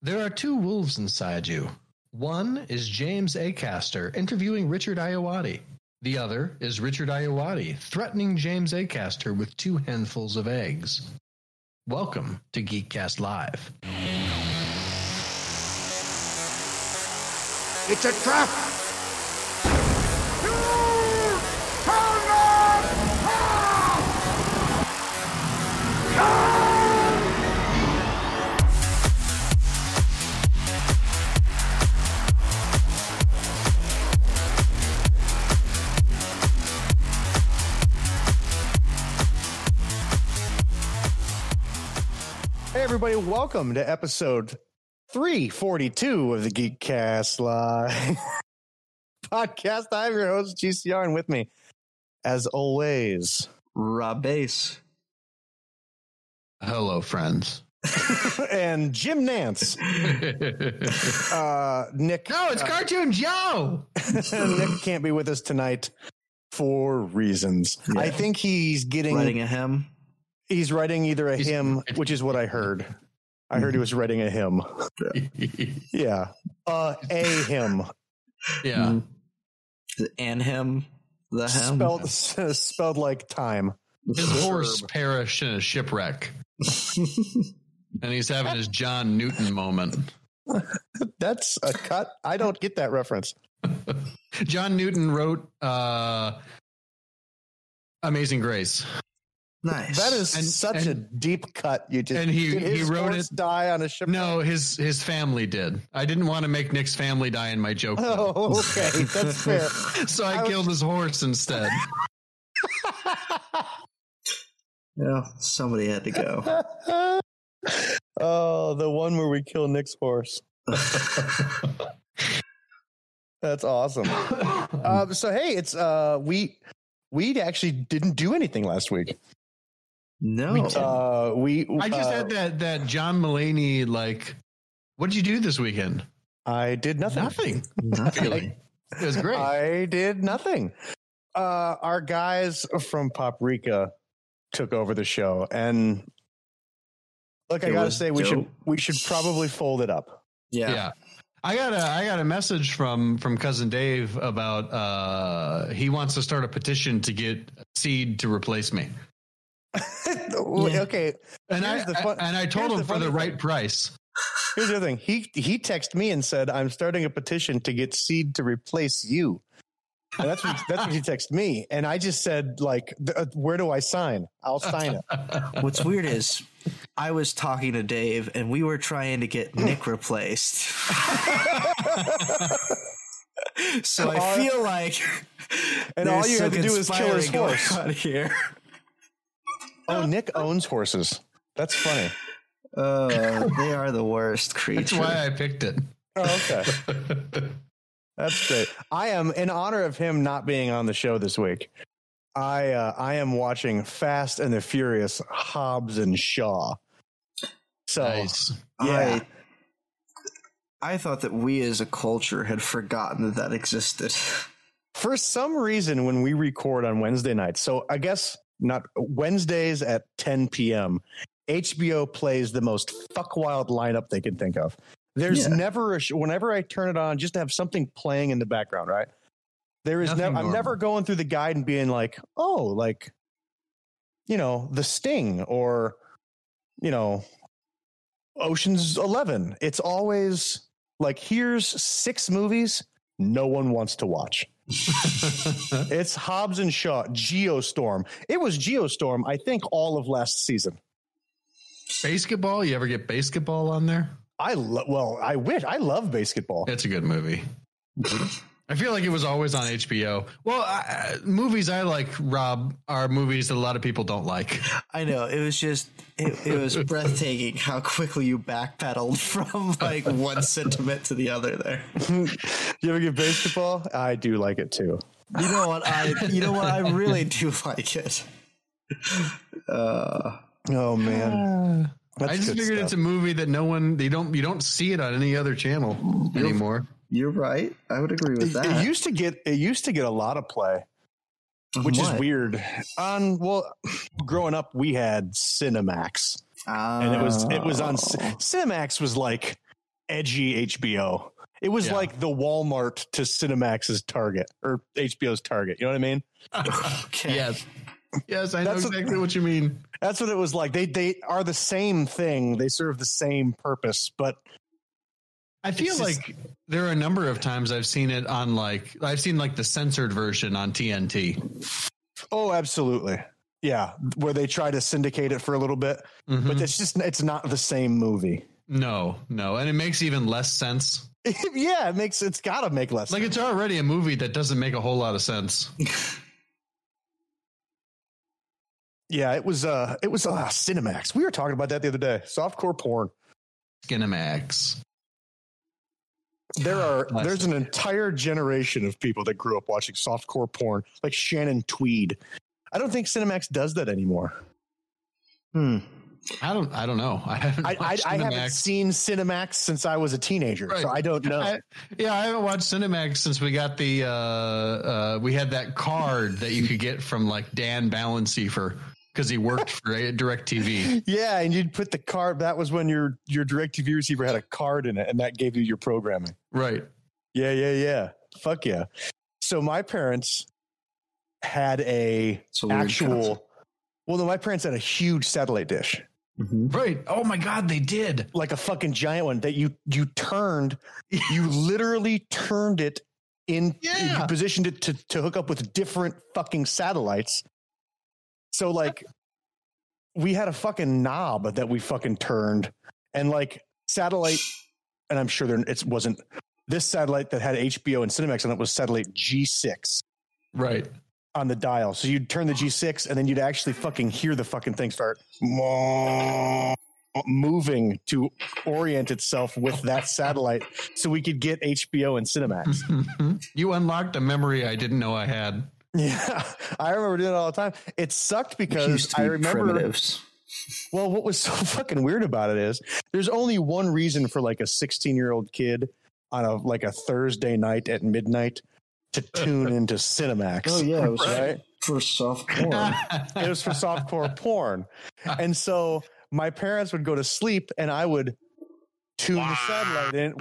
There are two wolves inside you. One is James Acaster interviewing Richard Ayoade. The other is Richard Ayoade threatening James Acaster with two handfuls of eggs. Welcome to Geekcast Live. It's a trap! Hey, everybody, welcome to episode 342 of the Geekcast Live podcast. I'm your host, GCR, and with me, as always, Rob Bass. Hello, friends. and Jim Nance. Uh, Nick, no, it's Cartoon Joe. Nick can't be with us tonight for reasons. Yeah. I think he's getting, Writing a hymn. He's writing either a He's- hymn, which is what I heard. I heard he was writing a hymn. Yeah. Uh, a hymn. yeah. And him. The hymn. Spelled, spelled like time. His horse perished in a shipwreck. and he's having his John Newton moment. That's a cut. I don't get that reference. John Newton wrote uh, Amazing Grace. Nice. That is And- such a deep cut. You just and he- did he wrote horse it- Die on a ship. No, his his family did. I didn't want to make Nick's family die in my joke, Oh, okay, that's fair. so I, I was- killed his horse instead. yeah, somebody had to go. oh, the one where we kill Nick's horse. That's awesome. Um, so hey, it's uh, we we actually didn't do anything last week. No. We Uh, we I just uh, had that that John Mulaney like. What did you do this weekend? I did nothing. Nothing. Nothing. Really. It was great. I did nothing. Uh, our guys from Poprika took over the show, and look, I gotta was say, we should we should probably fold it up. yeah. yeah. I got a I got a message from from cousin Dave about uh he wants to start a petition to get Seed to replace me. Okay, And Here's I, the fun- and I told him the for the right thing. price. here's the other thing. He he texted me and said, "I'm starting a petition to get Seed to replace you." And that's what that's what he texted me, and I just said, "Like, uh, where do I sign? I'll sign it." What's weird is I was talking to Dave and we were trying to get Nick replaced. so I All- feel like And all you had some to do is kill his horse out of here. Oh, Nick owns horses. That's funny. Uh, they are the worst creatures. That's why I picked it. Oh, okay. That's great. I am in honor of him not being on the show this week. I uh, I am watching Fast and the Furious Hobbs and Shaw. So nice. yeah. I, I thought that we as a culture had forgotten that that existed. for some reason, when we record on Wednesday nights, so I guess not Wednesdays at 10 p.m., HBO plays the most fuck wild lineup they can think of. There's Yeah. never a sh- whenever I turn it on, just to have something playing in the background, right? There is never. I'm never going through the guide and being like, oh, like, you know, The Sting or, you know, Ocean's Eleven. It's always like, here's six movies no one wants to watch. It's Hobbs and Shaw, Geostorm. It was Geostorm, I think, all of last season. basketball? You ever get basketball on there? I lo- well, I wish I love basketball. It's a good movie. I feel like it was always on HBO. Well, I, I- movies I like, Rob, are movies that a lot of people don't like. I know it was just it, it was breathtaking how quickly you backpedaled from like one sentiment to the other there. you ever get baseball? I do like it too. You know what I you know what I really do like it. Uh, Oh man, That's I just figured stuff. it's a movie that no one they don't you don't see it on any other channel anymore. You're right. I would agree with that. it used to get it used to get a lot of play, which is weird. On well, growing up, we had Cinemax, and it was it was on Oh. Cinemax was like edgy HBO. It was Yeah. like the Walmart to Cinemax's Target or HBO's Target. You know what I mean? Okay. Yes. Yes, I know That's a- exactly what you mean. That's what it was like. They they are the same thing. They serve the same purpose, but I feel just- like there are a number of times I've seen it on like I've seen like the censored version on TNT. oh, absolutely, yeah. Where they try to syndicate it for a little bit, Mhm. but it's just it's not the same movie. no, no, and it makes even less sense. yeah, it makes it's got to make less. Like it's already a movie that doesn't make a whole lot of sense. yeah, it was uh it was uh Cinemax. We were talking about that the other day. Softcore porn. Skinamax. There are Classic. there's an entire generation of people that grew up watching softcore porn, like Shannon Tweed. I don't think Cinemax does that anymore. Hmm. I don't. I don't know. I haven't. I, I, I haven't seen Cinemax since I was a teenager, Right. so I don't know. I, yeah, I haven't watched Cinemax since we got the. Uh, uh, we had that card that you could get from like Dan Balanceifer because he worked for DirecTV. yeah, and you'd put the card. That was when your your DirecTV receiver had a card in it, and that gave you your programming. Right. Yeah, yeah, yeah. Fuck yeah. So my parents had a It's a actual. concept. Well, no, my parents had a huge satellite dish. Mhm. Right. Oh my God, they did. like a fucking giant one that you you turned you literally turned it in Yeah. you positioned it to to hook up with different fucking satellites so like we had a fucking knob that we fucking turned and like satellite and i'm sure there it wasn't this satellite that had hbo and cinemax on it was satellite g6 Right. on the dial. So you'd turn the G6 and then you'd actually fucking hear the fucking thing start moving to orient itself with that satellite so we could get HBO and Cinemax. you unlocked a memory I didn't know I had. Yeah. I remember doing it all the time. It sucked because used to I remember primitives. well what was so fucking weird about it is there's only one reason for like a 16-year-old kid on a like a Thursday night at midnight to tune into Cinemax. Oh yeah, it was Right? for soft porn. it was for softcore porn. And so my parents would go to sleep and I would tune the satellite in.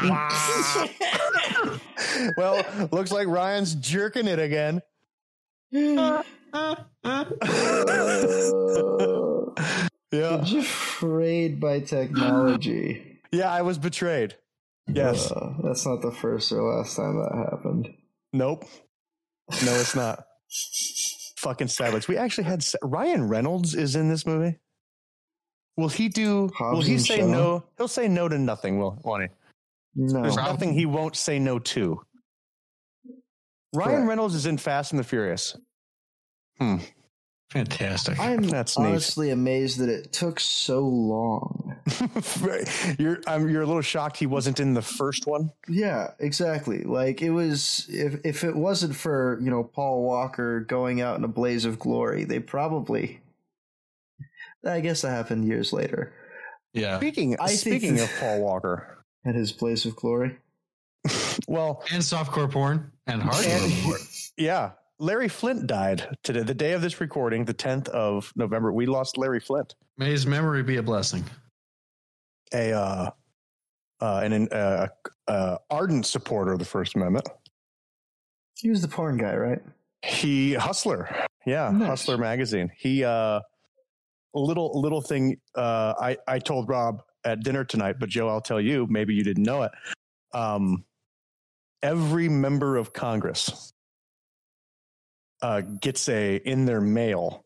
well, looks like Ryan's jerking it again. Yeah. Betrayed by technology. Yeah, I was betrayed. Yes. Uh, that's not the first or last time that happened. Nope. No, it's not. Fucking satellites. We actually had sa- Ryan Reynolds is in this movie. Will he do? will he say Shaw? no? He'll say no to nothing. Will won't he? No. There's nothing he won't say no to. Ryan Correct. Reynolds is in Fast and the Furious. Hmm. Fantastic. I'm That's neat. honestly amazed that it took so long. you're I'm, you're a little shocked he wasn't in the first one. Yeah, exactly. Like it was if if it wasn't for, you know, Paul Walker going out in a blaze of glory, they probably I guess that happened years later. yeah. Speaking I speaking that- of Paul Walker, At his blaze of glory. well, And softcore porn and hardcore porn. yeah, Larry Flynt died today. The day of this recording, the 10th of November, we lost Larry Flynt, May his memory be a blessing. a uh, uh, an uh, uh, ardent supporter of the First Amendment. He was the porn guy, right? He Hustler, yeah, Nice. Hustler magazine. He uh, a little little thing. Uh, I I told Rob at dinner tonight, but Joe, I'll tell you. Maybe you didn't know it. Um, every member of Congress uh, gets a in their mail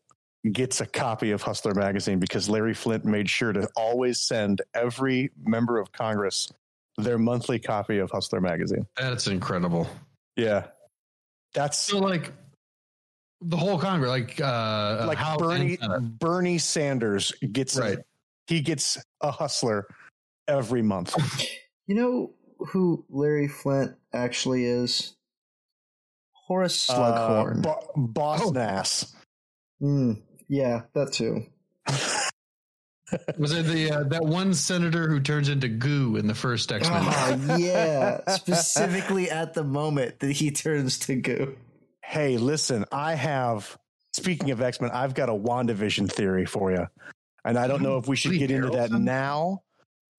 gets a copy of Hustler magazine because Larry Flynt made sure to always send every member of Congress their monthly copy of Hustler magazine. That's incredible. Yeah, that's So like the whole Congress, like uh like House Bernie. Bernie Sanders gets Right. he gets a hustler every month. You know who Larry Flynt actually is? Horace Slughorn. Uh, Bo- Boss Oh. Nass. Mm, yeah, that too. Was it the uh, that one senator who turns into goo in the first X Men? Oh, yeah. Specifically at the moment that he turns to goo. Hey, listen, I have speaking of X-Men, I've got a WandaVision theory for you. And I don't know if we should Woody get into that now.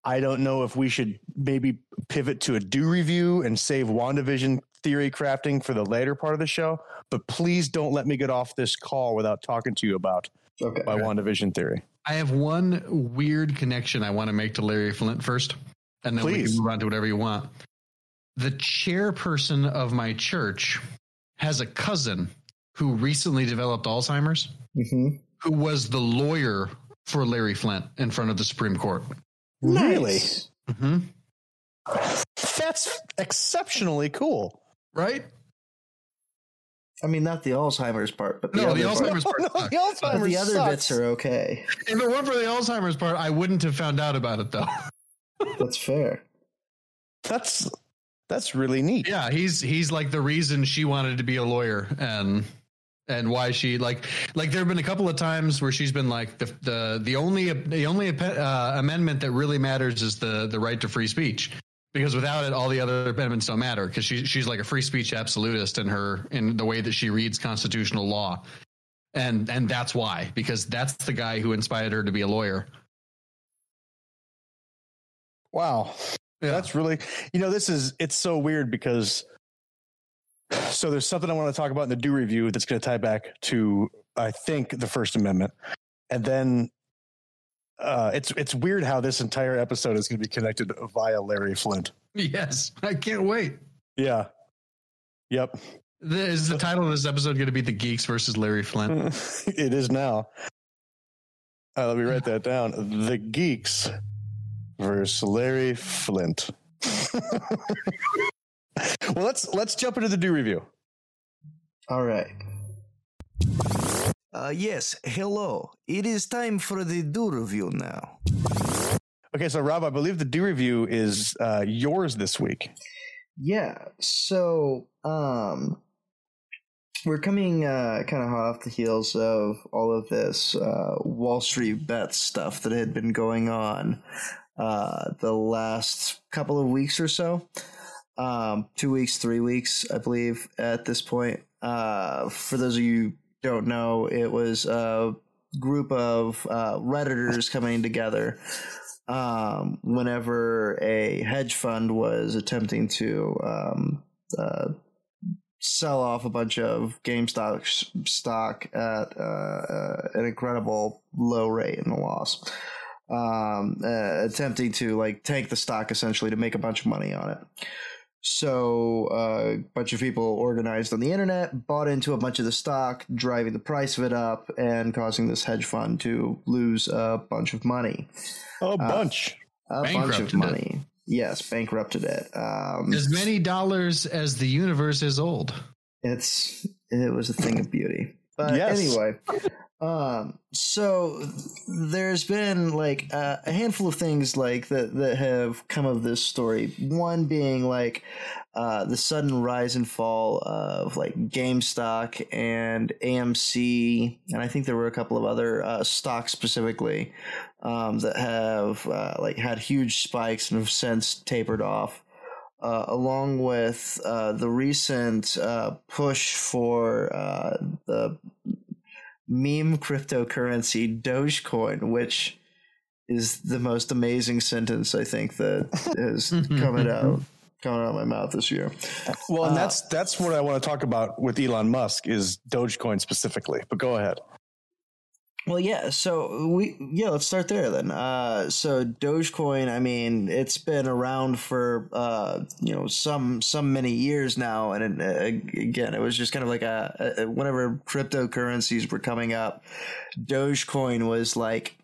I don't know if we should maybe pivot to a do review and save WandaVision theory crafting for the later part of the show. But please don't let me get off this call without talking to you about Okay. my WandaVision theory. I have one weird connection I want to make to Larry Flynt first, and then we can move on to whatever you want. The chairperson of my church has a cousin who recently developed Alzheimer's, hmm who was the lawyer for Larry Flynt in front of the Supreme Court. Really? Mm-hmm. That's exceptionally cool. Right? I mean, not the Alzheimer's part, but the No, other the. Alzheimer's part. No, sucks. the Alzheimer's But the other sucks. bits are okay. If it weren't for the Alzheimer's part, I wouldn't have found out about it though. That's fair. That's that's really neat. Yeah, he's he's like the reason she wanted to be a lawyer and and why she like like there have been a couple of times where she's been like the the the only the only uh, amendment that really matters is the the right to free speech because without it all the other amendments don't matter because she she's like a free speech absolutist in her in the way that she reads constitutional law and and that's why because that's the guy who inspired her to be a lawyer Wow. Yeah. That's really, you know, this is, it's so weird because, so there's something I want to talk about in the do review that's going to tie back to, I think, the First Amendment. And then uh, it's, it's weird how this entire episode is going to be connected via Larry Flynt. yes i can't wait Yeah. Yep. The- is the title of this episode going to be the geeks versus larry flynt it is now. Uh, let me write that down. The Geeks versus Larry Flynt. well, let's let's jump into the do review. All right. Uh, yes, hello. It is time for the do review now. Okay, so Rob, I believe the do review is uh, yours this week. Yeah. So, um, we're coming uh, kind of hot off the heels of all of this uh, Wall Street bet stuff that had been going on uh, the last couple of weeks or so. Um, two weeks, three weeks, I believe, at this point. Uh, for those of you don't know, it was a group of uh, Redditors coming together um, whenever a hedge fund was attempting to um, uh, sell off a bunch of GameStop stock at uh, uh, an incredible low rate in the loss. Um, uh, attempting to like tank the stock essentially to make a bunch of money on it. So uh, a bunch of people organized on the internet, bought into a bunch of the stock, driving the price of it up, and causing this hedge fund to lose a bunch of money. Oh, bunch. A bunch of Bankrupted it. money. Yes, bankrupted it. Um, as many dollars as the universe is old. it's it was a thing of beauty. But Yes. anyway, um, so there's been like a handful of things like that that have come of this story. One being like uh, the sudden rise and fall of like GameStop and AMC, and I think there were a couple of other uh, stocks specifically um, that have uh, like had huge spikes and have since tapered off. Uh, along with uh, the recent uh, push for uh, the meme cryptocurrency Dogecoin, which is the most amazing sentence I think that has coming out coming out of my mouth this year. Well, and uh, that's that's what I want to talk about with Elon Musk is Dogecoin specifically. But go ahead. Well, yeah. So we yeah, let's start there then. Uh, so Dogecoin, I mean, it's been around for uh, you know some some many years now, and it, uh, again, it was just kind of like a, a whenever cryptocurrencies were coming up, Dogecoin was like.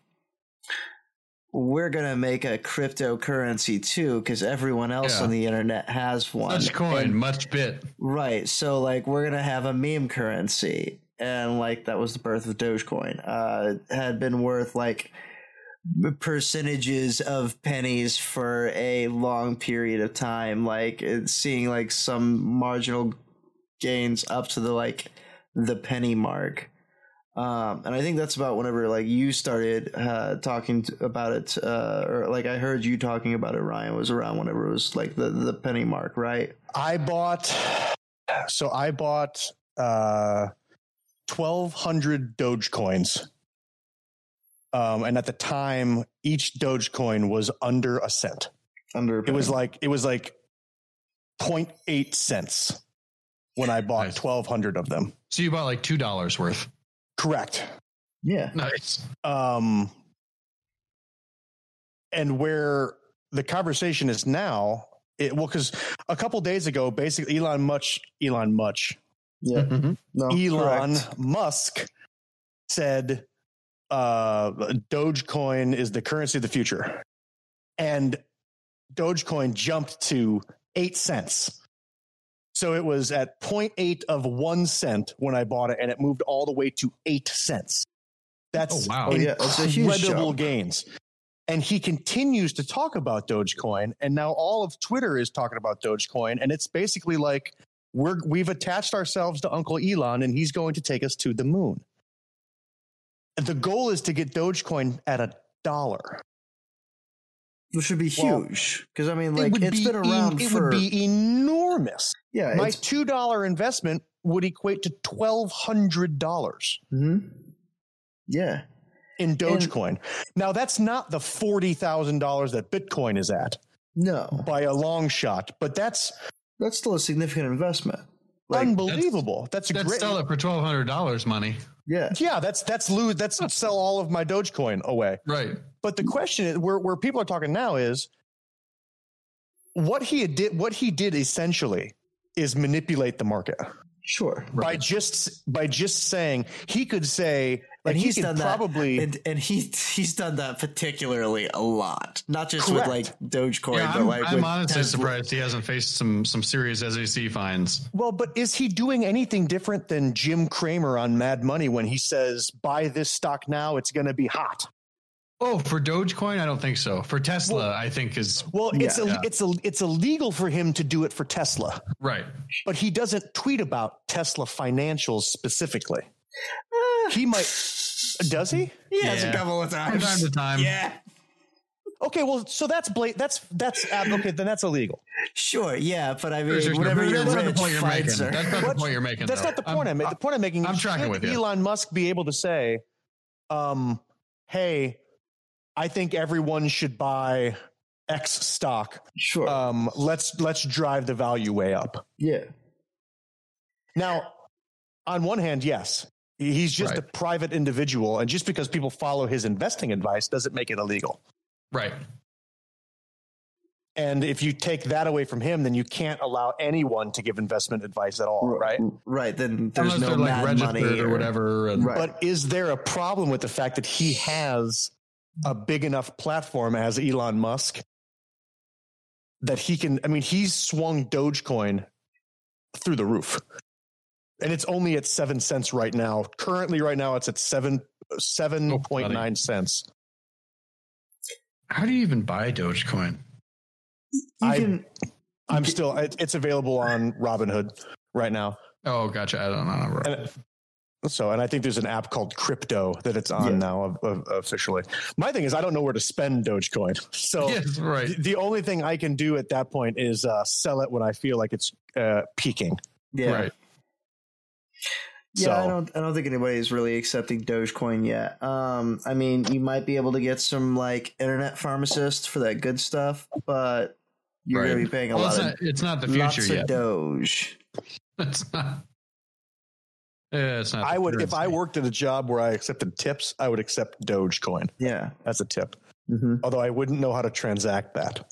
We're gonna make a cryptocurrency too, because everyone else Yeah. on the internet has one. Much coin, And- much bit. Right. So like we're gonna have a meme currency, and like that was the birth of Dogecoin. Uh, had been worth like percentages of pennies for a long period of time. Like seeing like some marginal gains up to the like the penny mark. Um, and I think that's about whenever like you started uh, talking about it, uh, or like I heard you talking about it. Ryan was around whenever it was like the the penny mark, right? I bought so I bought uh 1200 Dogecoins. Um, and at the time, each Dogecoin was under a cent. Under It was like it was like 0.8 cents when I bought Nice. 1200 of them. So you bought like two dollars worth. Correct. yeah. Nice. Um and where the conversation is now, it well cuz a couple days ago basically Elon Much Elon Much Yeah. Mhm. No. Elon correct. Musk said uh, Dogecoin is the currency of the future. And Dogecoin jumped to eight cents. So it was at 0.8 of one cent when I bought it, and it moved all the way to eight cents. That's Oh, wow. Oh, yeah, that's a huge incredible jump. gains. And he continues to talk about Dogecoin, and now all of Twitter is talking about Dogecoin, and it's basically like we're we've attached ourselves to Uncle Elon, and he's going to take us to the moon. The goal is to get Dogecoin at a dollar. Which should be huge. Because I mean, like would it's be been around en- it for would be enormous. yeah. My two dollar investment would equate to twelve hundred dollars Mhm. Yeah. in Dogecoin. now that's not the forty thousand dollars that Bitcoin is at No, by a long shot, but that's that's still a significant investment. Like, unbelievable. That's, a That's great. sell it for twelve hundred dollars money. yeah. yeah, that's that's lose. That's sell all of my Dogecoin away. Right. But the question is, where where people are talking now is what he did. What he did essentially is manipulate the market Sure. by Right. just by just saying he could say like and he's could done probably that, and, and he he's done that particularly a lot, not just with like Dogecoin, Yeah, but I'm, like I'm with honestly Tesla. surprised he hasn't faced some some serious SEC fines. Well, but is he doing anything different than Jim Cramer on Mad Money when he says, buy this stock now, it's going to be hot? Oh, for Dogecoin, I don't think so. For Tesla, I think is Well, it's, Yeah. a, it's, a, it's illegal for him to do it for Tesla, right. but he doesn't tweet about Tesla financials specifically. Eh, He might, does he? he has Yeah. a couple of times. From time to time. Yeah, Okay, well, so that's bla- that's that's ab- okay. Then that's illegal. sure, yeah, but I mean, There's- there's no- whenever you're that's not the point you're making. That's not the point you're making. That's though. not the I'm- point I'm, making. The point I'm making. I'm is tracking should with you. Elon Musk be able to say, um, "Hey, I think everyone should buy X stock. Sure. Um, let's let's drive the value way up." yeah. Now, on one hand, yes, he's just a private individual, and just because people follow his investing advice doesn't make it illegal. Right. And if you take that away from him, then you can't allow anyone to give investment advice at all, right? Right, then there's Unless no like mad registered money or whatever. And Right. But is there a problem with the fact that he has a big enough platform as Elon Musk that he can? I mean, he's swung Dogecoin through the roof, and it's only at seven cents right now. Currently, right now, it's at seven seven oh, point nine cents. How do you even buy Dogecoin? You I- can. I'm still. It's available on Robinhood right now. Oh, gotcha. I don't know. And- So, and I think there's an app called Crypto that it's on Yeah. now of, of, officially. My thing is, I don't know where to spend Dogecoin. So, yes, right. the- the only thing I can do at that point is uh, sell it when I feel like it's uh, peaking. Yeah. Right. Yeah, So- I don't. I don't think anybody's really accepting Dogecoin yet. Um, I mean, you might be able to get some like internet pharmacists for that good stuff, but you're going to be paying a Well, it's lot not, of it's not the lots future of yet. Doge. It's not. Yeah, it's not. I the would, if I worked at a job where I accepted tips, I would accept Dogecoin Yeah. as a tip. hmm Although I wouldn't know how to transact that.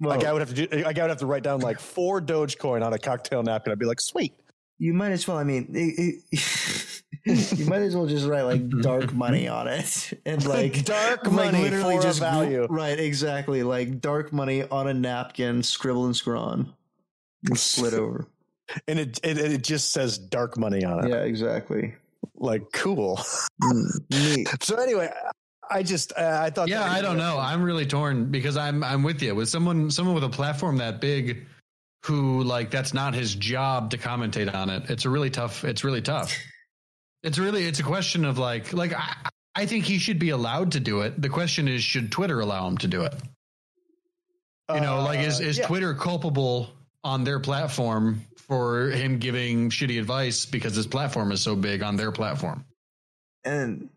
Well, like I would have to do, like I would have to write down like four Dogecoin on a cocktail napkin. I'd be like, sweet. you might as well. I mean, it- it- you might as well just write like dark money on it and like Dark like money for a value. Right, exactly. Like dark money on a napkin, scribble and scrawn, and split over. And it, it it just says dark money on it. Yeah, exactly. Like cool. Mm, neat. So anyway, I just uh, I thought. Yeah, that- I don't know. I'm really torn because I'm I'm with you. With someone someone with a platform that big who like that's not his job to commentate on it. It's a really tough it's really tough. It's really it's a question of like like I, I think he should be allowed to do it. The question is should Twitter allow him to do it? You know, like is Uh, is yeah. Twitter culpable on their platform for him giving shitty advice because his platform is so big on their platform? And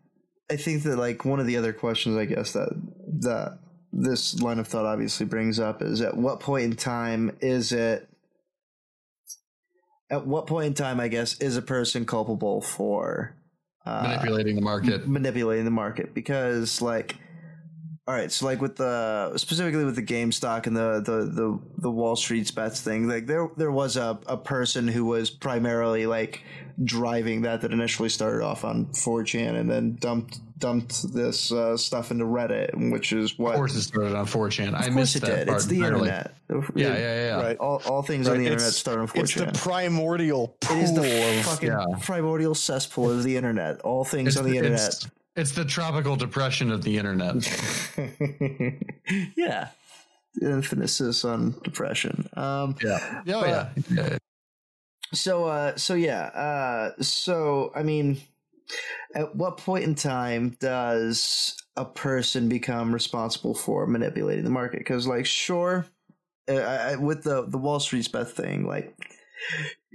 I think that like one of the other questions, I guess that that this line of thought obviously brings up is at what point in time is it at what point in time i guess is a person culpable for uh, Manipulating the market. manipulating the market because like all right so like with the specifically with the game stock and the the the, the wall street's bets thing like there there was a, a person who was primarily like driving that that initially started off on 4chan and then dumped dumped this uh, stuff into reddit which is what Of course, it started on 4chan. I of course missed it that did part it's the entirely. internet Yeah, yeah, yeah. Right. all, all things Right, on the it's- internet start on 4chan It's the primordial pool it is the of fucking yeah. primordial cesspool of the internet all things on the internet It's, the tropical depression of the internet. yeah. The emphasis on depression. Um, Yeah. Oh, yeah. yeah. so, uh, so yeah. Uh, so, I mean, at what point in time does a person become responsible for manipulating the market? Because, like, sure, uh, I, I- with the the Wall Street's bet thing, like,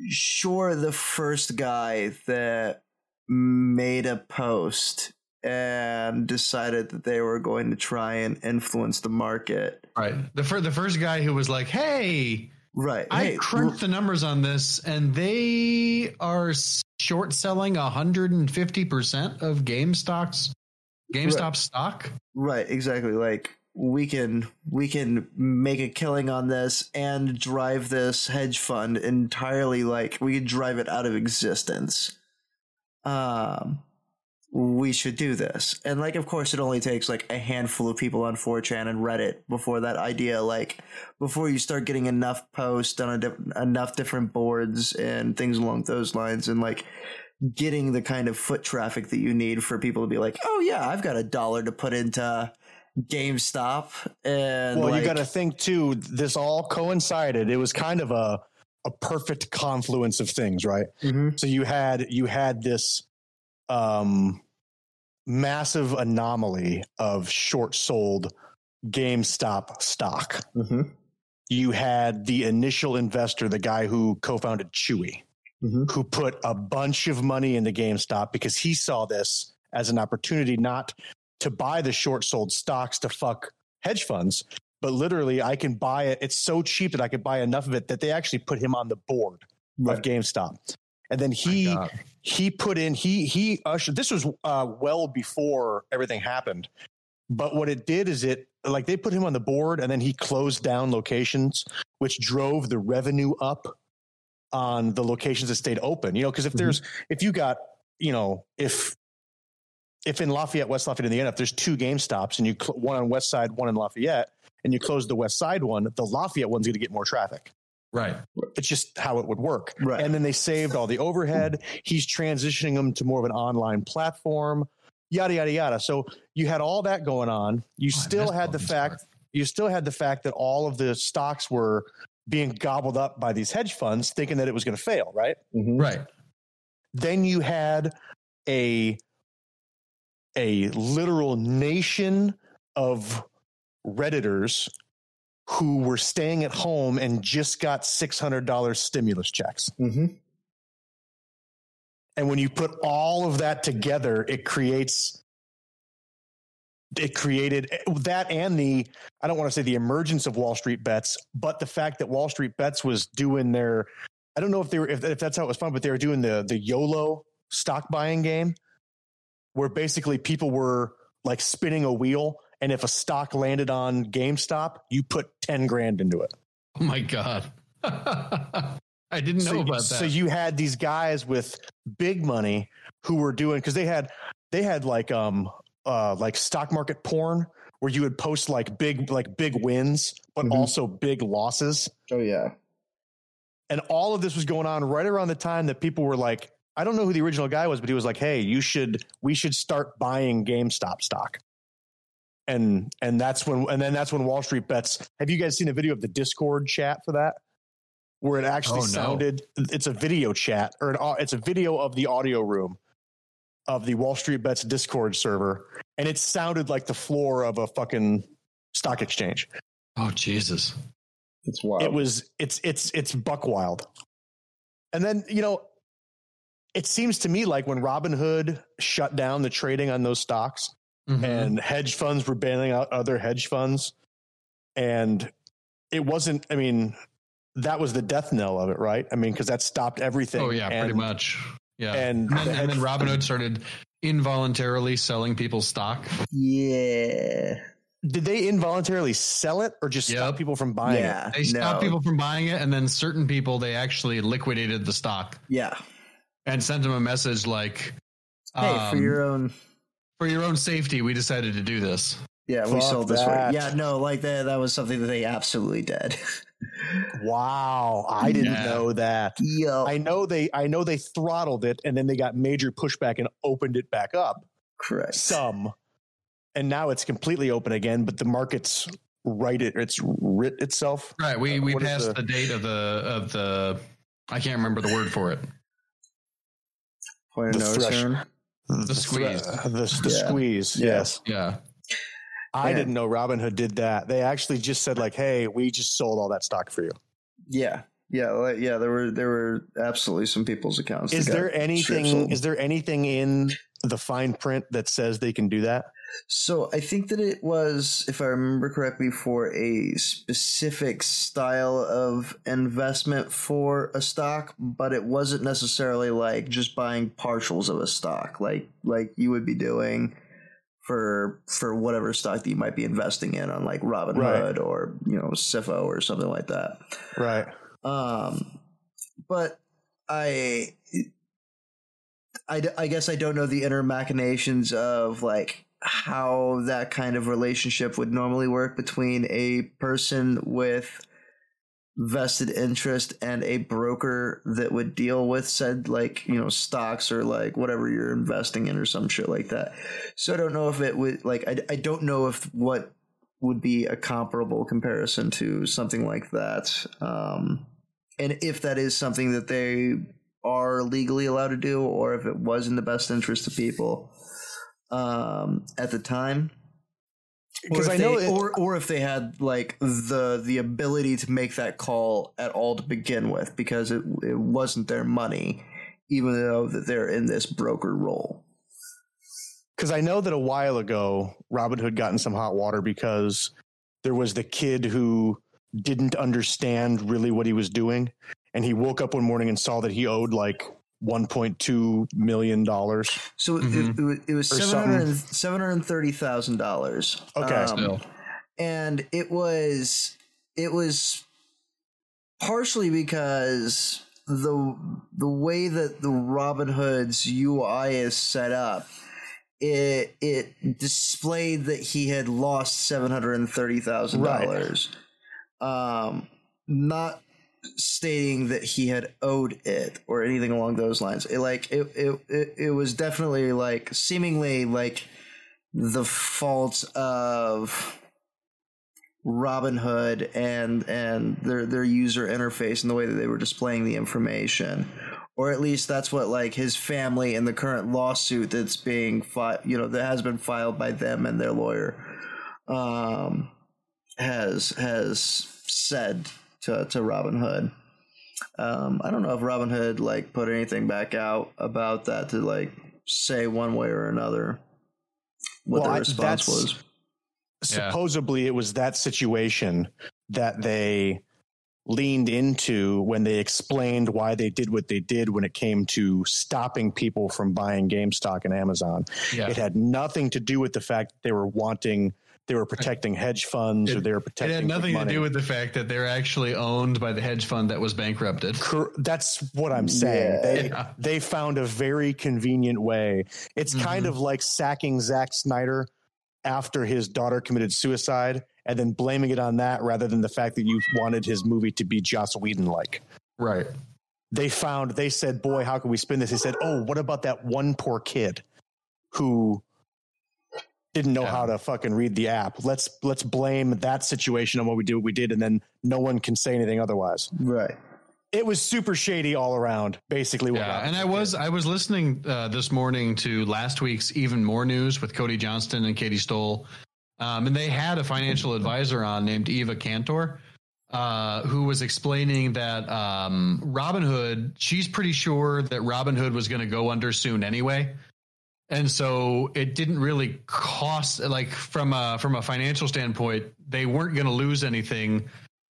sure, the first guy that made a post and decided that they were going to try and influence the market. Right. The, fir- the first guy who was like, hey, Right. I Hey, crunched the numbers on this and they are short selling 150% of GameStop's GameStop stock. Right, exactly. Like we can we can make a killing on this and drive this hedge fund entirely like we could drive it out of existence. Um we should do this. And like of course it only takes like a handful of people on 4chan and Reddit before that idea like before you start getting enough posts on a diff- enough different boards and things along those lines and like getting the kind of foot traffic that you need for people to be like, "Oh yeah, I've got a dollar to put into GameStop." And well, like, you got to think too. This all coincided. It was kind of a a perfect confluence of things, right? Mhm. So you had you had this um, massive anomaly of short sold GameStop stock. Mhm. You had the initial investor, the guy who co-founded Chewy, Mhm. who put a bunch of money into GameStop because he saw this as an opportunity not to buy the short sold stocks to fuck hedge funds, but literally I can buy it. It's so cheap that I could buy enough of it that they actually put him on the board Right. of GameStop. And then he he put in he he ushered this was uh, well before everything happened. But what it did is it like they put him on the board and then he closed down locations, which drove the revenue up on the locations that stayed open. You know, because if there's if you got you know if if in Lafayette, West Lafayette, Indiana, if there's two Game Stops and you cl- one on West Side, one in Lafayette, and you close the West Side one, the Lafayette one's going to get more traffic. Right. It's just how it would work. Right. And then they saved all the overhead. He's transitioning them to more of an online platform, yada, yada, yada. So you had all that going on. You Oh, still had the fact, part. you still had the fact that all of the stocks were being gobbled up by these hedge funds thinking that it was going to fail, right? Mhm. Right. Then you had a a literal nation of redditors who were staying at home and just got $600 stimulus checks. Mhm. And when you put all of that together, it creates it created that and the I don't want to say the emergence of Wall Street bets, but the fact that Wall Street bets was doing their I don't know if they were if, if that's how it was fun, but they were doing the the YOLO stock buying game where basically people were like spinning a wheel and if a stock landed on GameStop, you put 10 grand into it. Oh my God. I didn't know so, about that. so you had these guys with big money who were doing because they had they had like um uh like stock market porn where you would post like big like big wins but Mhm. also big losses Oh yeah. and all of this was going on right around the time that people were like I don't know who the original guy was but he was like hey you should we should start buying GameStop stock and and that's when and then that's when Wall Street bets have you guys seen a video of the Discord chat for that where it actually Oh, no. sounded it's a video chat or an, it's a video of the audio room of the Wall Street Bets Discord server and it sounded like the floor of a fucking stock exchange. oh, Jesus. It's wild. It was it's it's it's buck wild. And then, you know, it seems to me like when Robinhood shut down the trading on those stocks, Mhm. and hedge funds were bailing out other hedge funds and it wasn't i mean that was the death knell of it right i mean because that stopped everything oh yeah, pretty much. Yeah, and and, the then, and hedge then fund- Robinhood started involuntarily selling people's stock. Yeah. did they involuntarily sell it or just stop people from buying it Yeah. They stopped no. people from buying it, and then certain people they actually liquidated the stock Yeah. and sent them a message like, Hey, for um, your own. For your own safety, we decided to do this. Yeah, we Fuck sold this that. way. Yeah, no, like that. That was something that they absolutely did. wow i didn't Yeah. know that Yo, i know they i know they throttled it and then they got major pushback and opened it back up correct. some and now it's completely open again but the market's right it it's writ itself Right. We Uh, we passed the- the date of the of the. I can't remember the word for it. Point of the no thresh- return. Hmm. the squeeze. the, the Yeah. squeeze Yeah. yes Yeah. i Yeah. didn't know robinhood did that they actually just said like hey we just sold all that stock for you Yeah, yeah, like, yeah. There were there were absolutely some people's accounts. Is there anything is there anything in the fine print that says they can do that So I think that it was, if I remember correctly, for a specific style of investment for a stock, but it wasn't necessarily like just buying partials of a stock, like like you would be doing for for whatever stock that you might be investing in on like Robinhood or you know Sifo or something like that. right Um, but I, I, d- I guess I don't know the inner machinations of like how that kind of relationship would normally work between a person with vested interest and a broker that would deal with said like you know stocks or like whatever you're investing in or some shit like that. So i don't know if it would like i, I don't know if what would be a comparable comparison to something like that um and if that is something that they are legally allowed to do or if it was in the best interest of people um at the time. Because i know they, it, or or if they had like the the ability to make that call at all to begin with because it it wasn't their money even though that they're in this broker role. Because I know that a while ago Robinhood got in some hot water because there was the kid who didn't understand really what he was doing, and he woke up one morning and saw that he owed like 1.2 million dollars. so Mhm. it, it, was- it was seven hundred thirty thousand dollars Okay. Still. and it was it was partially because the the way that the Robinhood's UI is set up it it displayed that he had lost seven hundred and thirty thousand dollars um not stating that he had owed it or anything along those lines. It like it it, it, it was definitely like seemingly like the fault of Robinhood and and their their user interface and the way that they were displaying the information, or at least that's what like his family in the current lawsuit that's being filed, you know that has been filed by them and their lawyer, um, has has said to to Robinhood. Um, I don't know if Robinhood like put anything back out about that to like say one way or another what Well, their response that's- was. Yeah. Supposedly, it was that situation that they leaned into when they explained why they did what they did when it came to stopping people from buying GameStop and Amazon. Yeah. It had nothing to do with the fact that they were wanting, they were protecting hedge funds or they were protecting. It had nothing to do with the fact that they're actually owned by the hedge fund that was bankrupted. Cor- That's what I'm saying. Yeah. They Yeah. they found a very convenient way. It's kind Mhm. of like sacking Zack Snyder after his daughter committed suicide and then blaming it on that rather than the fact that you wanted his movie to be Joss Whedon like. Right. They found they said, "Boy, how can we spin this?" They said, "Oh, what about that one poor kid who didn't know Yeah. how to fucking read the app? Let's let's blame that situation on what we did what we did and then no one can say anything otherwise." Right. It was super shady all around, basically. What Yeah, and I did. was I was listening uh, this morning to last week's Even More News with Cody Johnston and Katie Stoll, um, and they had a financial advisor on named Eva Cantor, uh, who was explaining that um, Robinhood. She's pretty sure that Robinhood was going to go under soon anyway, and so it didn't really cost like from a from a financial standpoint they weren't going to lose anything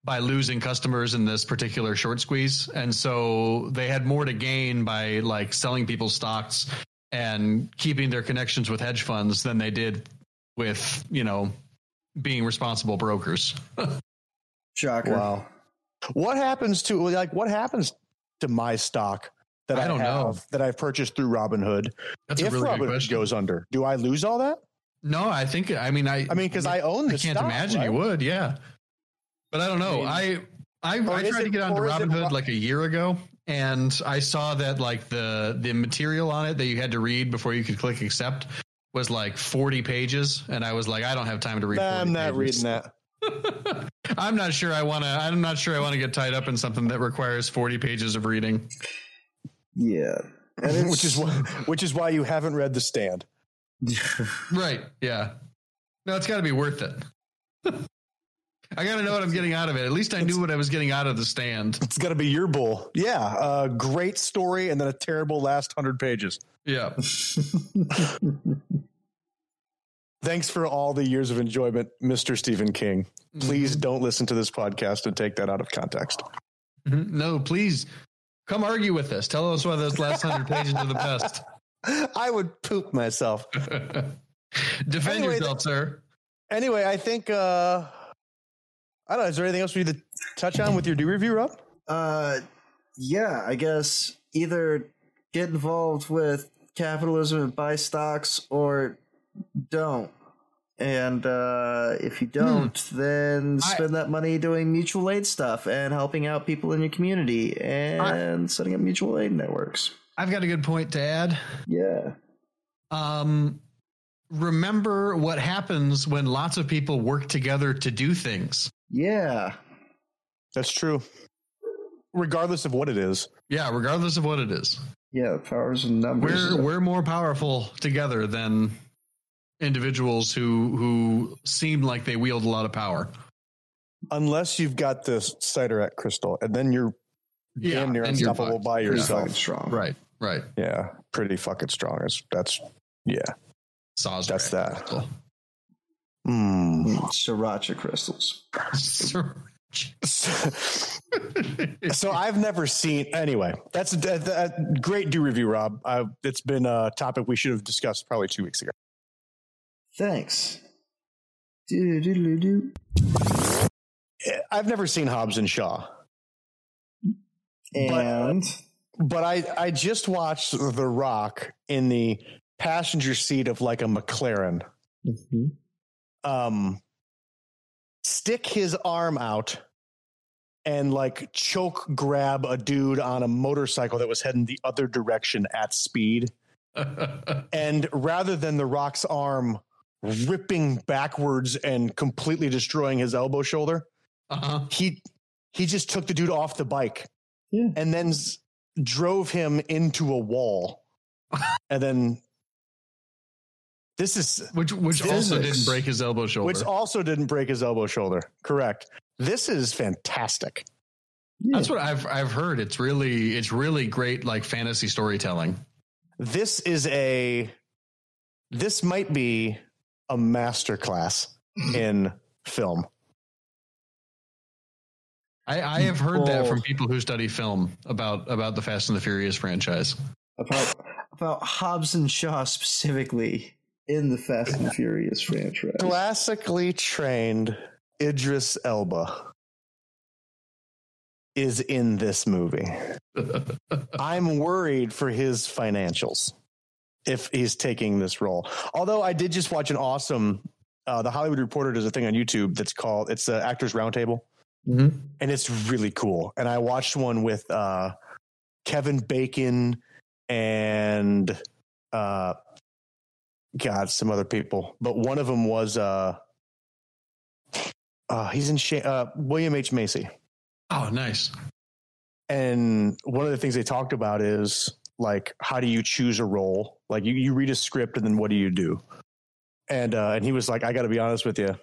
by losing customers in this particular short squeeze and so they had more to gain by like selling people's stocks and keeping their connections with hedge funds than they did with you know being responsible brokers Shocker. Wow. What happens to like what happens to my stock that I, I don't have, know. that I've purchased through Robinhood? that's if a really Robinhood question goes under, do I lose all that? no i think i mean i I mean, because I own the I can't stock, imagine you would. Yeah, but I don't know. I I, Or I tried it- to get onto is it Robinhood like a year ago, and I saw that like the the material on it that you had to read before you could click accept was like forty pages, and I was like, I don't have time to read. Nah, 40 I'm not pages. reading that. I'm not sure I want to. I'm not sure I want to get tied up in something that requires forty pages of reading. Yeah. And it's, which is why, which is why you haven't read the stand. Right? Yeah. No, it's got to be worth it. I got to know what I'm getting out of it. At least I knew what I was getting out of the stand. It's got to be your bull. Yeah, uh, great story, and then a terrible last hundred pages. Yeah. Thanks for all the years of enjoyment, Mr. Stephen King. Please Mm-hmm. don't listen to this podcast and take that out of context. Mhm. No, please come argue with us. Tell us why those last hundred pages are the best. I would poop myself. Defend Anyway, yourself, sir. Anyway, I think uh I don't know. Is there anything else we need to touch on with your do review, Rob? Uh, yeah, I guess either get involved with capitalism and buy stocks or don't. And uh, if you don't, then I- spend that money doing mutual aid stuff and helping out people in your community and setting up mutual aid networks. I've got a good point to add. Yeah. Um, remember what happens when lots of people work together to do things. Yeah. That's true. Regardless of what it is. Yeah, regardless of what it is, Yeah, powers and numbers. we're we're more powerful together than individuals who who seem like they wield a lot of power. Unless you've got this cider crystal, and then you're Yeah, damn near then you're unstoppable by yourself. fucking strong. Right, right. Yeah, pretty fucking strong. That's, that's yeah. Sawzerac That's that. crystal. Mm. Sriracha crystals. so I've never seen anyway. That's a, a- a great do review, Rob. I, it's been a topic we should have discussed probably two weeks ago. Thanks. Do do do do. I've never seen Hobbs and Shaw, And but I I just watched The Rock in the passenger seat of like a McLaren. Um, stick his arm out and like choke grab a dude on a motorcycle that was heading the other direction at speed. And rather than the Rock's arm ripping backwards and completely destroying his elbow shoulder, uh-huh. he he just took the dude off the bike Yeah. and then s- drove him into a wall. and then this is Which which also didn't break his elbow shoulder. which also didn't break his elbow shoulder. Correct. This is fantastic. That's what I've I've heard. It's really it's really great like fantasy storytelling. This is a this might be a masterclass in film. I, I have heard that from people who study film about about the Fast and the Furious franchise. about about Hobbs and Shaw specifically in the Fast and Furious franchise. Classically trained Idris Elba is in this movie. I'm worried for his financials if he's taking this role. Although I did just watch an awesome uh, the Hollywood Reporter does a thing on YouTube that's called it's the Actors Roundtable. Mhm. and it's really cool. And I watched one with uh, Kevin Bacon and uh, God, some other people, but one of them was uh, uh, he's in Sha- uh, William H Macy, Oh, nice. and one of the things they talked about is like how do you choose a role? Like you, you read a script and then what do you do? And uh, and he was like, I got to be honest with you.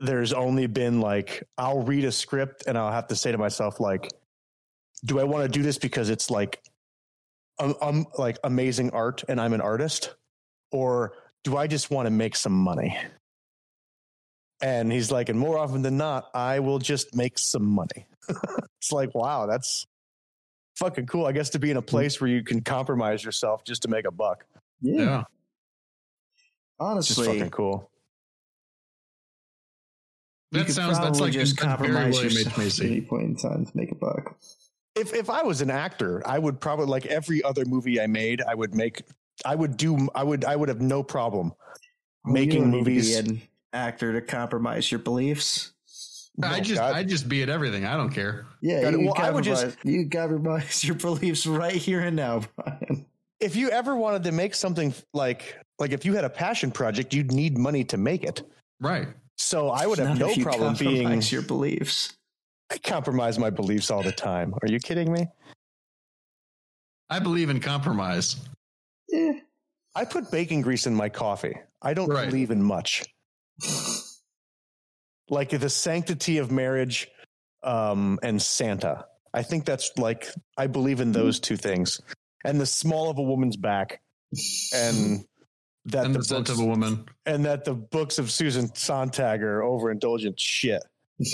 There's only been like I'll read a script and I'll have to say to myself like, do I want to do this because it's like um, um, like amazing art and I'm an artist, or do I just want to make some money? And he's like, and more often than not, I will just make some money. it's like, wow, that's fucking cool. I guess to be in a mm-hmm. place where you can compromise yourself just to make a buck. Yeah. Yeah. Just Honestly, fucking cool. That sounds that's like just compromise William H. yourself at Macy. any point in time to make a buck. If if I was an actor, I would probably like every other movie I made, I would make I would do I would I would have no problem Well, you making don't need to be movies. an actor to compromise your beliefs. I just God. I just be at everything. I don't care. Yeah, Got it. you Well, I would just- you compromise your beliefs right here and now, Brian. if you ever wanted to make something like like if you had a passion project, you'd need money to make it. Right. So I would have Not no if you problem being compromise your beliefs. I compromise my beliefs all the time. Are you kidding me? I believe in compromise. Yeah. I put bacon grease in my coffee. I don't Right. believe in much. Like the sanctity of marriage um, and Santa. I think that's like I believe in those two things. And the small of a woman's back and that and the the scent of a woman. and that the books of Susan Sontag are overindulgent shit.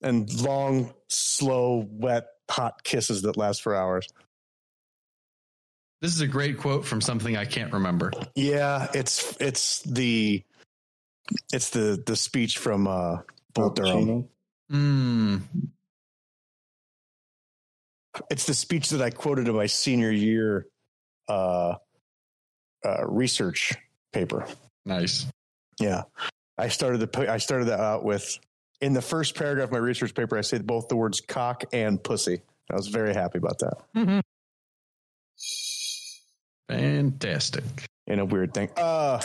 And long, slow, wet, hot kisses that last for hours. This is a great quote from something I can't remember. Yeah, it's it's the it's the the speech from uh Bull Durham. Mm. It's the speech that I quoted in my senior year uh, uh research paper. Nice. Yeah. I started the I started that out with in the first paragraph of my research paper I said both the words cock and pussy. I was very happy about that. Fantastic. In a weird thing. Uh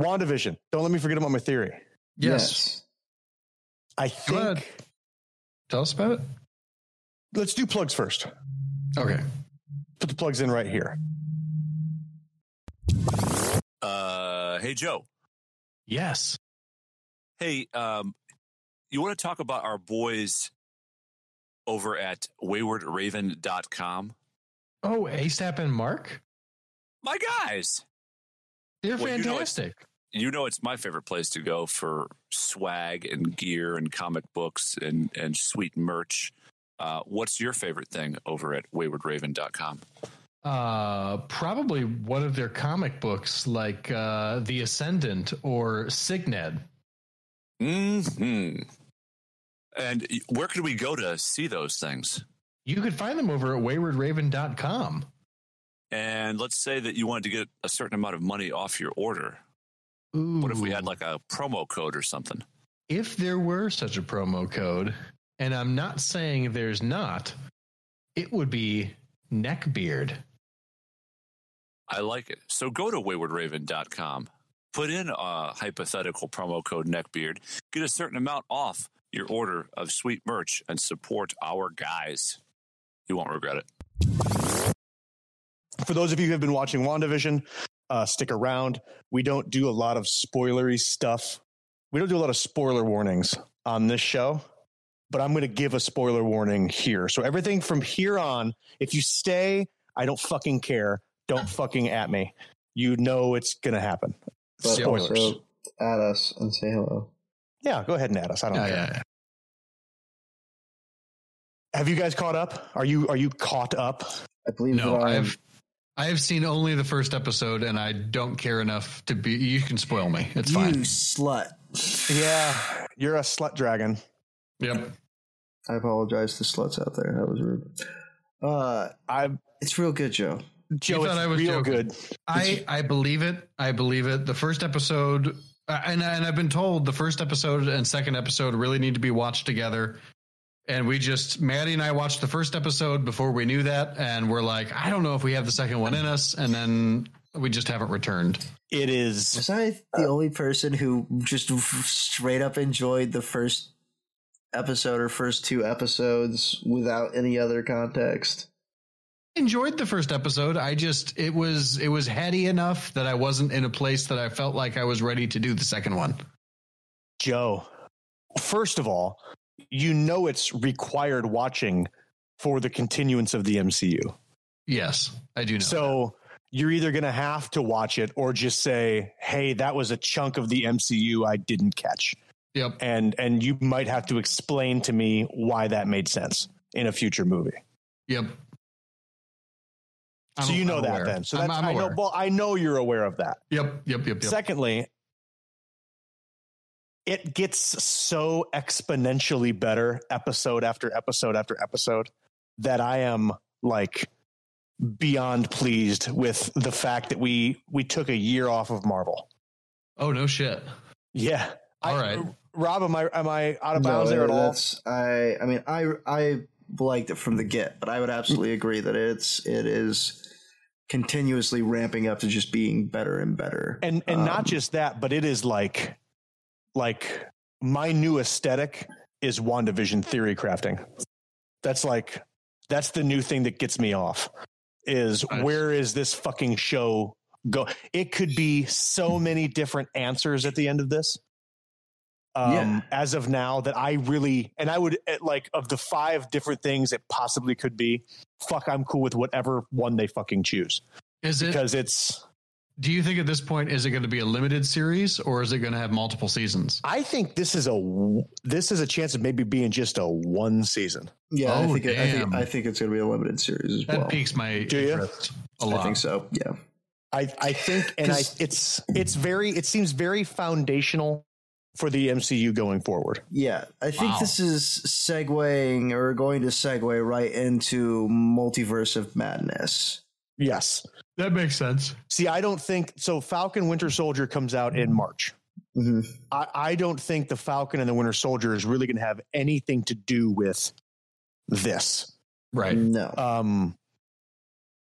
WandaVision. Don't let me forget about my theory. Yes. I Go ahead. think Tell us about it. let's do plugs first. Okay. Put the plugs in right here. Uh, hey Joe. Yes. Hey, um, you want to talk about our boys over at waywardraven.com? Oh, ASAP and Mark? My guys. They're Well, you know fantastic. You know it's my favorite place to go for swag and gear and comic books and, and sweet merch. Uh, what's your favorite thing over at waywardraven.com? Uh, probably one of their comic books, like uh, The Ascendant or Signed. hmm And where could we go to see those things? You could find them over at waywardraven.com. And let's say that you wanted to get a certain amount of money off your order. Ooh. What if we had like a promo code or something? if there were such a promo code, and I'm not saying there's not, it would be neckbeard. I like it. So go to waywardraven.com, put in a hypothetical promo code neckbeard, get a certain amount off your order of sweet merch, and support our guys. You won't regret it. For those of you who have been watching WandaVision, uh, stick around. We don't do a lot of spoilery stuff. We don't do a lot of spoiler warnings on this show, but I'm going to give a spoiler warning here. So everything from here on, if you stay, I don't fucking care. Don't fucking at me. You know it's going to happen. But Spoilers. At us and say hello. Yeah, go ahead and add us. I don't Yeah, care. yeah, yeah. Have you guys caught up? Are you are you caught up? I believe No, that I've I have seen only the first episode, and I don't care enough to be. You can spoil me. It's you fine. You slut. Yeah, you're a slut dragon. Yep. I apologize to sluts out there. That was rude. Uh, I it's real good, Joe. Joe, thought it's I was real joking. good. I I believe it. I believe it. The first episode, uh, and and I've been told the first episode and second episode really need to be watched together. And we just Maddie and I watched the first episode before we knew that, and we're like, I don't know if we have the second one in us, and then we just haven't returned. It is Was I the uh, only person who just straight up enjoyed the first episode or first two episodes without any other context? Enjoyed the first episode. I just it was it was heady enough that I wasn't in a place that I felt like I was ready to do the second one. Joe. First of all, you know it's required watching for the continuance of the MCU. Yes, I do know. So you're either going to have to watch it or just say, "Hey, that was a chunk of the MCU I didn't catch." Yep. And and you might have to explain to me why that made sense in a future movie. Yep. so I'm- you know I'm that aware. then. So I'm- that's I'm I know aware. well I know you're aware of that. Yep. Yep. Yep. Yep. Secondly, it gets so exponentially better episode after episode after episode that I am like beyond pleased with the fact that we we took a year off of Marvel. oh no shit. Yeah. All I- right. Rob, am I am I out of No, bounds there at all? I. I mean, I I liked it from the get, but I would absolutely agree that it's it is continuously ramping up to just being better and better. And and Um, not just that, but it is like like my new aesthetic is WandaVision theory crafting. That's like that's the new thing that gets me off. Is Nice. where is this fucking show go? It could be so many different answers at the end of this. Um, Yeah. as of now, that I really and I would eh, like of the five different things it possibly could be. Fuck, I'm cool with whatever one they fucking choose Is it? because it's do you think at this point is it going to be a limited series or is it going to have multiple seasons? I think this is a this is a chance of maybe being just a one season. yeah, I Oh, think it, I think. I think it's going to be a limited series as That well. piques my Do you? a lot. I think so. Yeah. I I think and I 'Cause- it's it's very it seems very foundational for the MCU going forward. Yeah, I think Wow. this is segueing or going to segue right into multiverse of madness. Yes. That makes sense. See, I don't think so. Falcon Winter Soldier comes out in March. hmm I, I don't think the Falcon and the Winter Soldier is really going to have anything to do with this. Right. No, Um,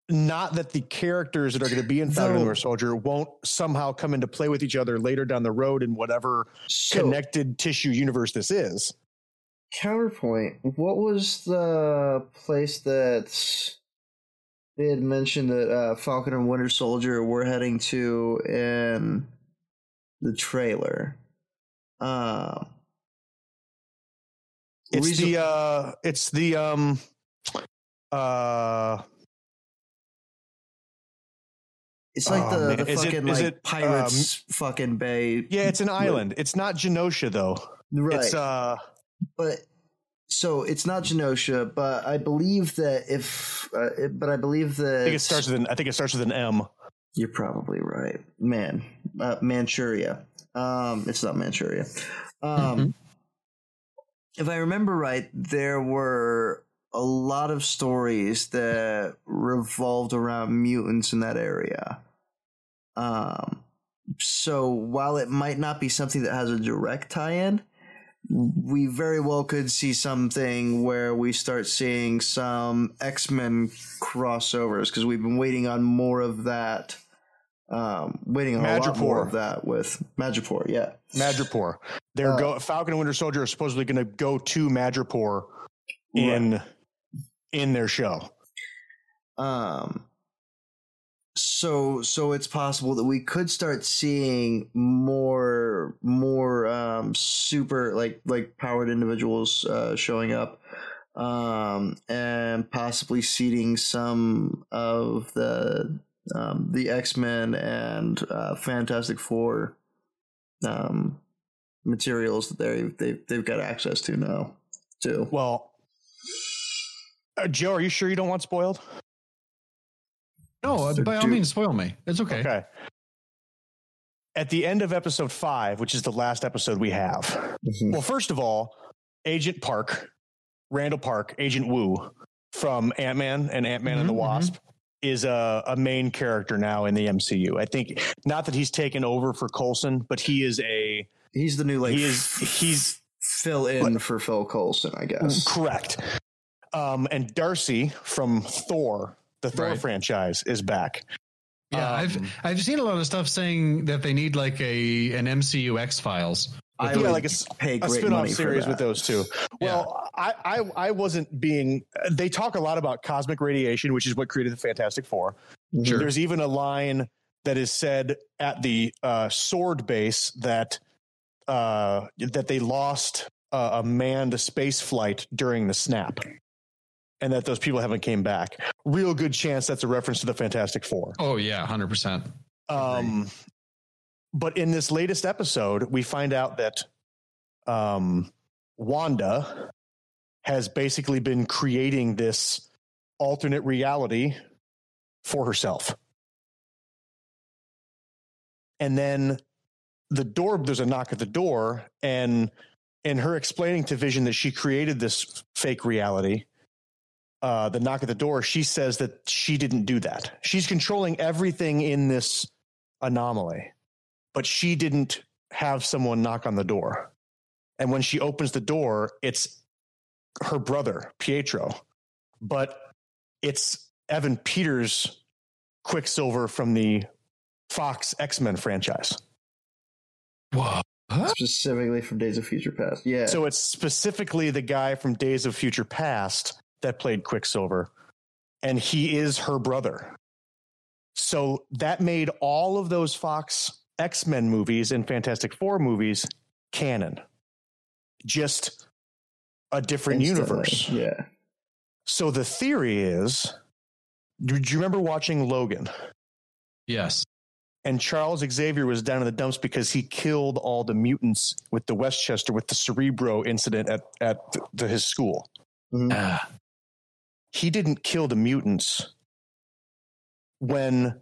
not that the characters that are going to be in Falcon and Winter Soldier won't somehow come into play with each other later down the road in whatever so connected tissue universe this is. counterpoint. What was the place that they had mentioned that uh, Falcon and Winter Soldier were heading to in the trailer? Um, It's reason- the uh it's the um uh It's like Oh, the, the Is it- fucking is like it, pirates fucking bay. yeah, it's an island. It's not Genosha though. right. It's uh but so it's not Genosha, but I believe that if, uh, it, but I believe that I think it starts with an I think it starts with an M. You're probably right, man. Uh, Manchuria. Um, it's not Manchuria. Um, if I remember right, there were a lot of stories that revolved around mutants in that area. Um, so while it might not be something that has a direct tie-in, we very well could see something where we start seeing some X-Men crossovers because we've been waiting on more of that. Um, waiting on a lot more of that with Madripoor, yeah. Madripoor. They're Uh, go Falcon and Winter Soldier are supposedly going to go to Madripoor in in their show. Um, so so it's possible that we could start seeing more more um, super like like powered individuals uh, showing up, um, and possibly seeding some of the um, the X Men and uh, Fantastic Four um, materials that they they they've got access to now too. Well, uh, Joe, are you sure you don't want spoiled? No, So by all means, spoil me. It's okay. Okay. At the end of episode five, which is the last episode we have, Mhm. well, first of all, Agent Park, Randall Park, Agent Wu from Ant Man and Ant Man and the Mhm, Wasp is a, a main character now in the MCU. I think not that he's taken over for Coulson, but he is a He's the new like he is he's fill in for Phil Coulson, I guess. correct. Um, and Darcy from Thor, the Thor Right. franchise, is back. Yeah, Um, I've I've seen a lot of stuff saying that they need like a an MCU X Files. I yeah, like a, s- pay a great spin-off money for series with those two. Well, I, I I wasn't being. They talk a lot about cosmic radiation, which is what created the Fantastic Four. Sure. There's even a line that is said at the uh, sword base that uh, that they lost uh, a manned space flight during the snap. And that those people haven't came back. Real good chance that's a reference to the Fantastic Four. Oh yeah, hundred percent. Um, but in this latest episode, we find out that um, Wanda has basically been creating this alternate reality for herself. And then the door, there's a knock at the door, and in her explaining to Vision that she created this fake reality, uh, the knock at the door, she says that she didn't do that. She's controlling everything in this anomaly, but she didn't have someone knock on the door. And when she opens the door, it's her brother, Pietro, but it's Evan Peters Quicksilver from the Fox X Men franchise. Whoa. Specifically from Days of Future Past. Yeah. So it's specifically the guy from Days of Future Past that played Quicksilver, and he is her brother. So that made all of those Fox X Men movies and Fantastic Four movies canon. Just a different Instantly, universe. Yeah. So the theory is do do you remember watching Logan? Yes. And Charles Xavier was down in the dumps because he killed all the mutants with the Westchester with the Cerebro incident at at th- the, his school. Mhm. Ah, He didn't kill the mutants. When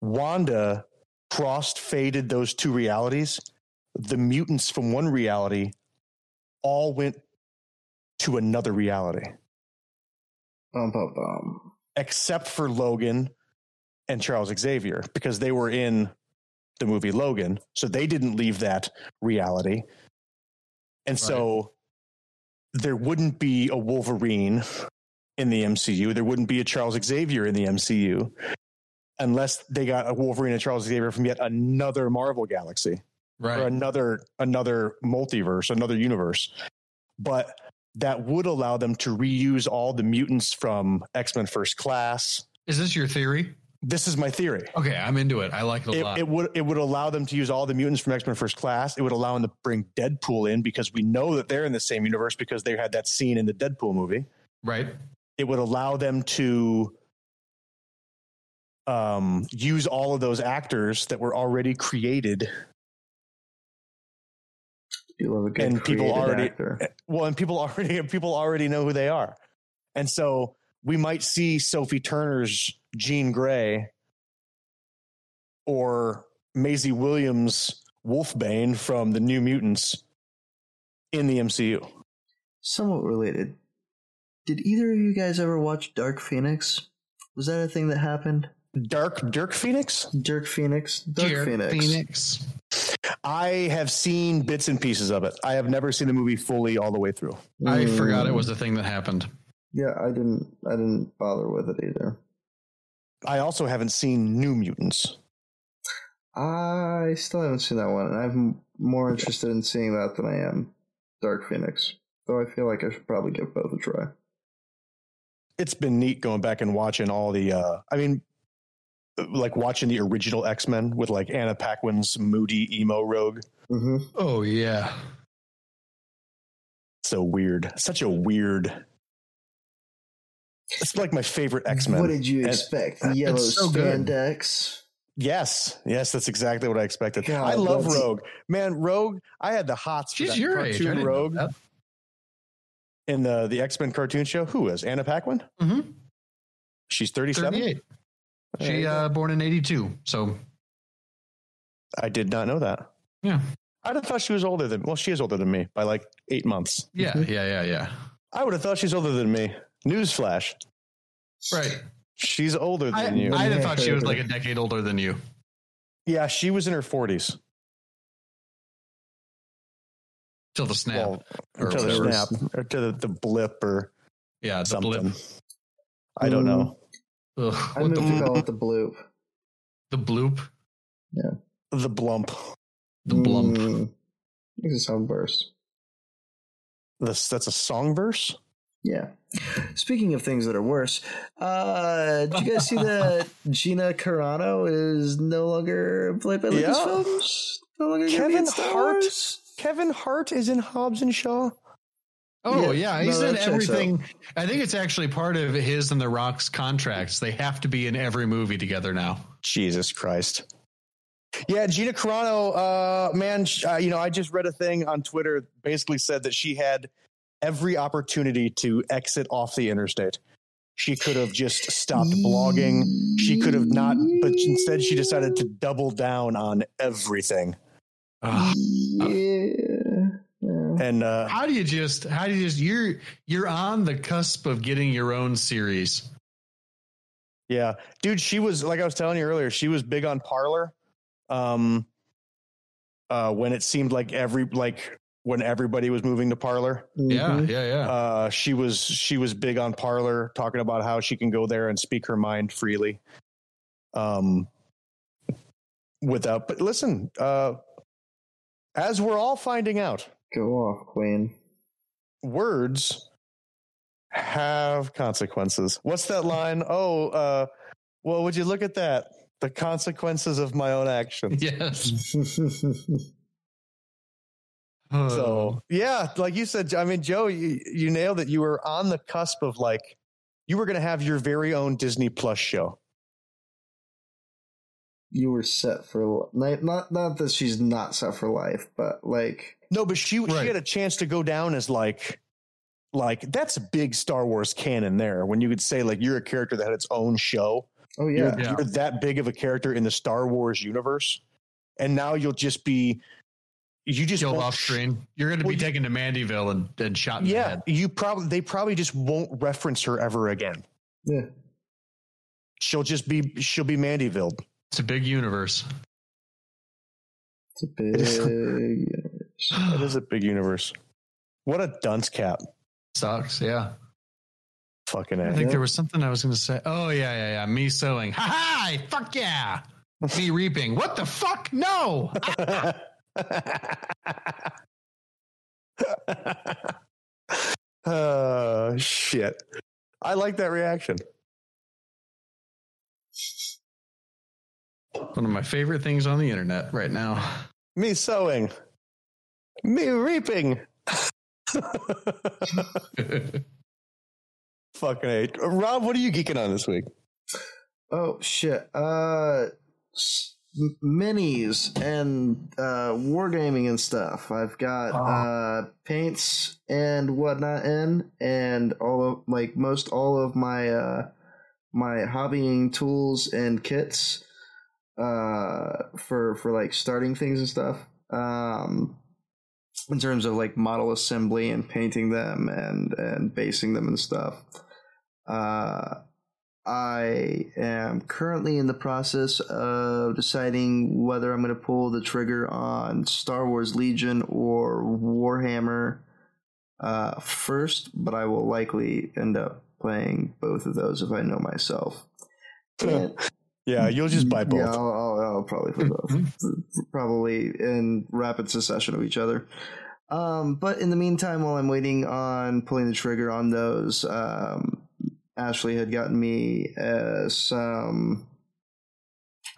Wanda crossed faded those two realities, the mutants from one reality all went to another reality. Bum, bum, bum. except for Logan and Charles Xavier because they were in the movie Logan. So they didn't leave that reality. And so there wouldn't be a Wolverine in the MCU. There wouldn't be a Charles Xavier in the MCU unless they got a Wolverine and Charles Xavier from yet another Marvel galaxy or right. another another multiverse, another universe. But that would allow them to reuse all the mutants from X-Men First Class. Is this your theory? This is my theory. Okay, I'm into it. I like it a It, lot. it would it would allow them to use all the mutants from X-Men First Class. It would allow them to bring Deadpool in because we know that they're in the same universe because they had that scene in the Deadpool movie. right. It would allow them to um, use all of those actors that were already created You love a good And people already- actor. well and people already people already know who they are and so we might see sophie turner's jean gray or Maisie Williams Wolfbane from the New Mutants in the MCU. Somewhat related. Did either of you guys ever watch Dark Phoenix? Was that a thing that happened? Dark Dirk Phoenix? Dirk Phoenix? Dark Dear Phoenix. Phoenix. I have seen bits and pieces of it. I have never seen the movie fully all the way through. I Mm, forgot it was a thing that happened. Yeah, I didn't. I didn't bother with it either. I also haven't seen New Mutants. I still haven't seen that one, and I'm more interested in seeing that than I am Dark Phoenix. Though I feel like I should probably give both a try. It's been neat going back and watching all the uh I mean like watching the original X-Men with like Anna Paquin's moody emo rogue. Mm-hmm. Oh yeah. So weird. Such a weird It's like my favorite X-Men. What did you And- expect? Yellow so good. spandex. Yes, yes, that's exactly what I expected. God, I love Rogue, man. Rogue, I had the hots. for She's that your age. Cartoon didn't know Rogue that. In the the X Men cartoon show. Who is Anna Paquin? Mm-hmm. She's thirty seven. She uh born in 82. So I did not know that. yeah. I'd have thought she was older than. Well, she is older than me by like eight months. Yeah, yeah, yeah, yeah. I would have thought she's older than me. Newsflash: Right. she's older I, than you. I'd have thought she was like a decade older than you. yeah, she was in her forties. Till the snap. Well, or to the snap or to the, the blip or yeah, the something. blip. I don't Mm. know. Ugh, I what moved the, to call it the bloop. the bloop? Yeah. The blump. The blump. Mm. It's a sound burst. This that's a song verse. Yeah. Speaking of things that are worse, uh, did you guys see that Gina Carano is no longer played by Yeah. Lucasfilms? No longer gonna be Kevin Hart? Wars? Kevin Hart is in Hobbs and Shaw. Oh Yeah, yeah, he's no, in that checks everything. I think it's actually part of his and The Rock's contracts. They have to be in every movie together now. Jesus Christ. Yeah, Gina Carano, uh, man, uh, you know, I just read a thing on Twitter basically said that she had every opportunity to exit off the interstate. She could have just stopped blogging. She could have not, but instead she decided to double down on everything. Ugh. Yeah. yeah. And uh, How do you just? How do you just? You're you're on the cusp of getting your own series. yeah, dude, she was like I was telling you earlier, she was big on Parler. Um, uh, when it seemed like every like when everybody was moving to Parler. Yeah, Mhm. yeah, yeah. uh, she was she was big on Parler, talking about how she can go there and speak her mind freely. Um, without, but listen, uh, as we're all finding out, Go off, Queen. words have consequences. What's that line? Oh, uh, well, would you look at that? The consequences of my own actions. yes. So yeah, like you said, I mean, Joe, you, you nailed it. You were on the cusp of like, you were going to have your very own Disney Plus show. You were set for li- not not that she's not set for life, but like No, but she Right. she had a chance to go down as like, like that's a big Star Wars canon there. When you could say like you're a character that had its own show, oh you're, yeah, Yeah. you're that big of a character in the Star Wars universe, and now you'll just be, you just Killed off screen. You're going to Well, be you- taken to Mandyville and, and shot in the Yeah, head. you probably they probably just won't reference her ever again. yeah. She'll just be she'll be Mandyville. It's a big universe. It's a big. It is a big universe. What a dunce cap. Sucks. Yeah. Fucking I A. think Yeah. there was something I was going to say. Oh yeah, yeah, yeah. Me sewing. Ha ha! Fuck yeah. Me reaping. What the fuck? No. oh shit. I like that reaction. One of my favorite things on the internet right now. Me sowing. Me reaping. Fucking A. Rob, what are you geeking on this week? Oh shit. Uh, s- m- minis and uh wargaming and stuff. I've got Oh. uh paints and whatnot in, and all of like most all of my uh my hobbying tools and kits uh for for like starting things and stuff. Um in terms of like model assembly and painting them and and basing them and stuff. Uh I am currently in the process of deciding whether I'm going to pull the trigger on Star Wars Legion or Warhammer uh, first, but I will likely end up playing both of those if I know myself. And- Yeah, you'll just buy both. yeah, I'll, I'll, I'll probably play both. probably in rapid succession of each other. Um, but in the meantime, while I'm waiting on pulling the trigger on those, um, Ashley had gotten me uh, some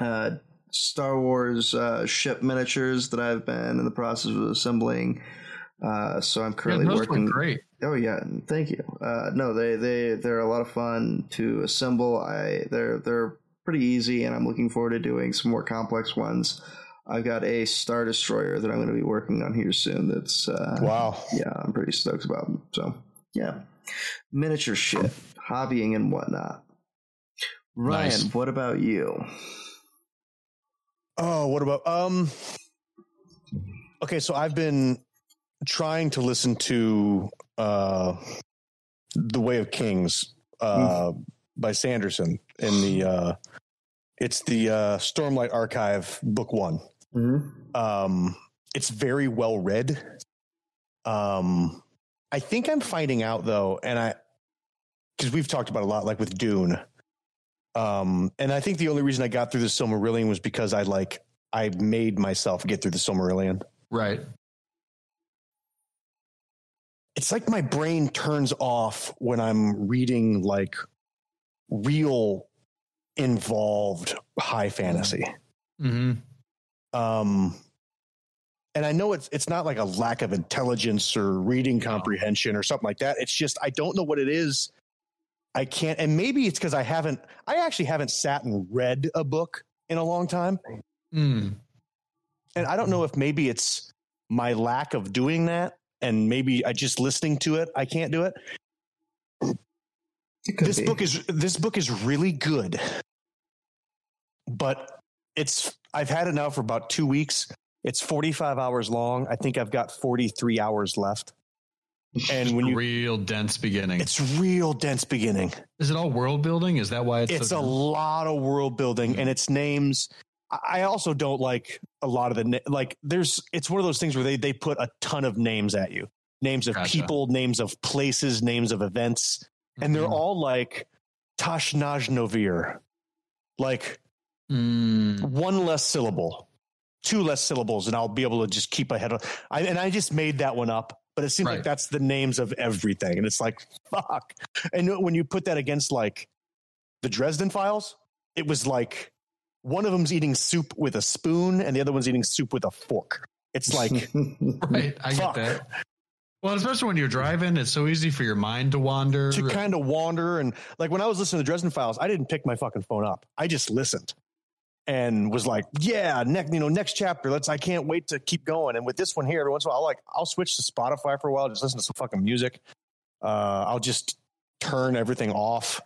uh, Star Wars uh, ship miniatures that I've been in the process of assembling. Uh, so I'm Yeah, currently those working. look great. Oh yeah, thank you. Uh, no, they they they're a lot of fun to assemble. I they're they're pretty easy, and I'm looking forward to doing some more complex ones. I've got a Star Destroyer that I'm going to be working on here soon. That's uh, Wow. yeah, I'm pretty stoked about. So yeah, miniature shit, hobbying and whatnot. Ryan, Nice. what about you? Oh, what about um Okay, so I've been trying to listen to uh The Way of Kings uh by Sanderson in the uh it's the uh Stormlight Archive book 1. Mm-hmm. Um it's very well read. Um I think I'm finding out though and I cuz we've talked about a lot like with Dune. Um and I think the only reason I got through the Silmarillion was because I like I made myself get through the Silmarillion. Right. It's like my brain turns off when I'm reading like real involved high fantasy. hmm Um and I know it's it's not like a lack of intelligence or reading comprehension or something like that. It's just I don't know what it is. I can't, and maybe it's because I haven't. I actually haven't sat and read a book in a long time, Hmm. and I don't know if maybe it's my lack of doing that, and maybe I just listening to it. I can't do it. It could this be. book is this book is really good but it's i've had it now for about two weeks it's 45 hours long i think i've got 43 hours left and when you real dense beginning. it's real dense beginning Is it all world building? Is that why it's it's so a lot of world building hmm. and its names I I also don't like a lot of the na- like. There's it's one of those things where they they put a ton of names at you, names of Gotcha. people, names of places, names of events, and they're Mhm. all like Tashnaj Novir, like Mm. one less syllable, two less syllables, and I'll be able to just keep ahead of. I, and I just made that one up, but it seems like that's the names of everything, and it's like fuck. And when you put that against like the Dresden Files, it was like one of them's eating soup with a spoon, and the other one's eating soup with a fork. It's like Right. I Fuck. get that. Well, especially when you're driving, it's so easy for your mind to wander. to kind of wander and like when I was listening to Dresden Files, I didn't pick my fucking phone up. I just listened and was like, yeah, next you know next chapter. Let's. I can't wait to keep going. And with this one here, every once in a while, I'll like I'll switch to Spotify for a while, just listen to some fucking music. Uh, I'll just turn everything off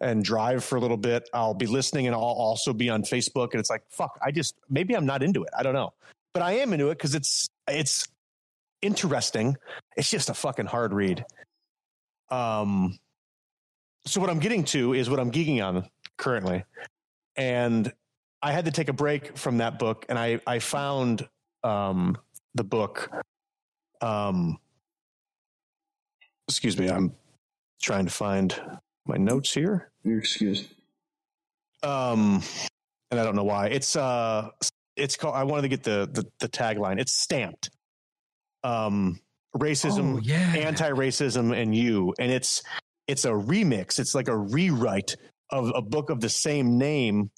and drive for a little bit. I'll be listening and I'll also be on Facebook. And it's like, fuck, I just maybe I'm not into it. I don't know, but I am into it because it's it's interesting. It's just a fucking hard read. Um, so what I'm getting to is what I'm geeking on currently, and I had to take a break from that book, and I I found um, the book. Um, excuse me, I'm trying to find my notes here. You're excused. Um, and I don't know why. It's uh, it's called. I wanted to get the the, the tagline. It's stamped. Um, racism, oh, yeah. anti-racism and you. And it's it's a remix. It's like a rewrite of a book of the same name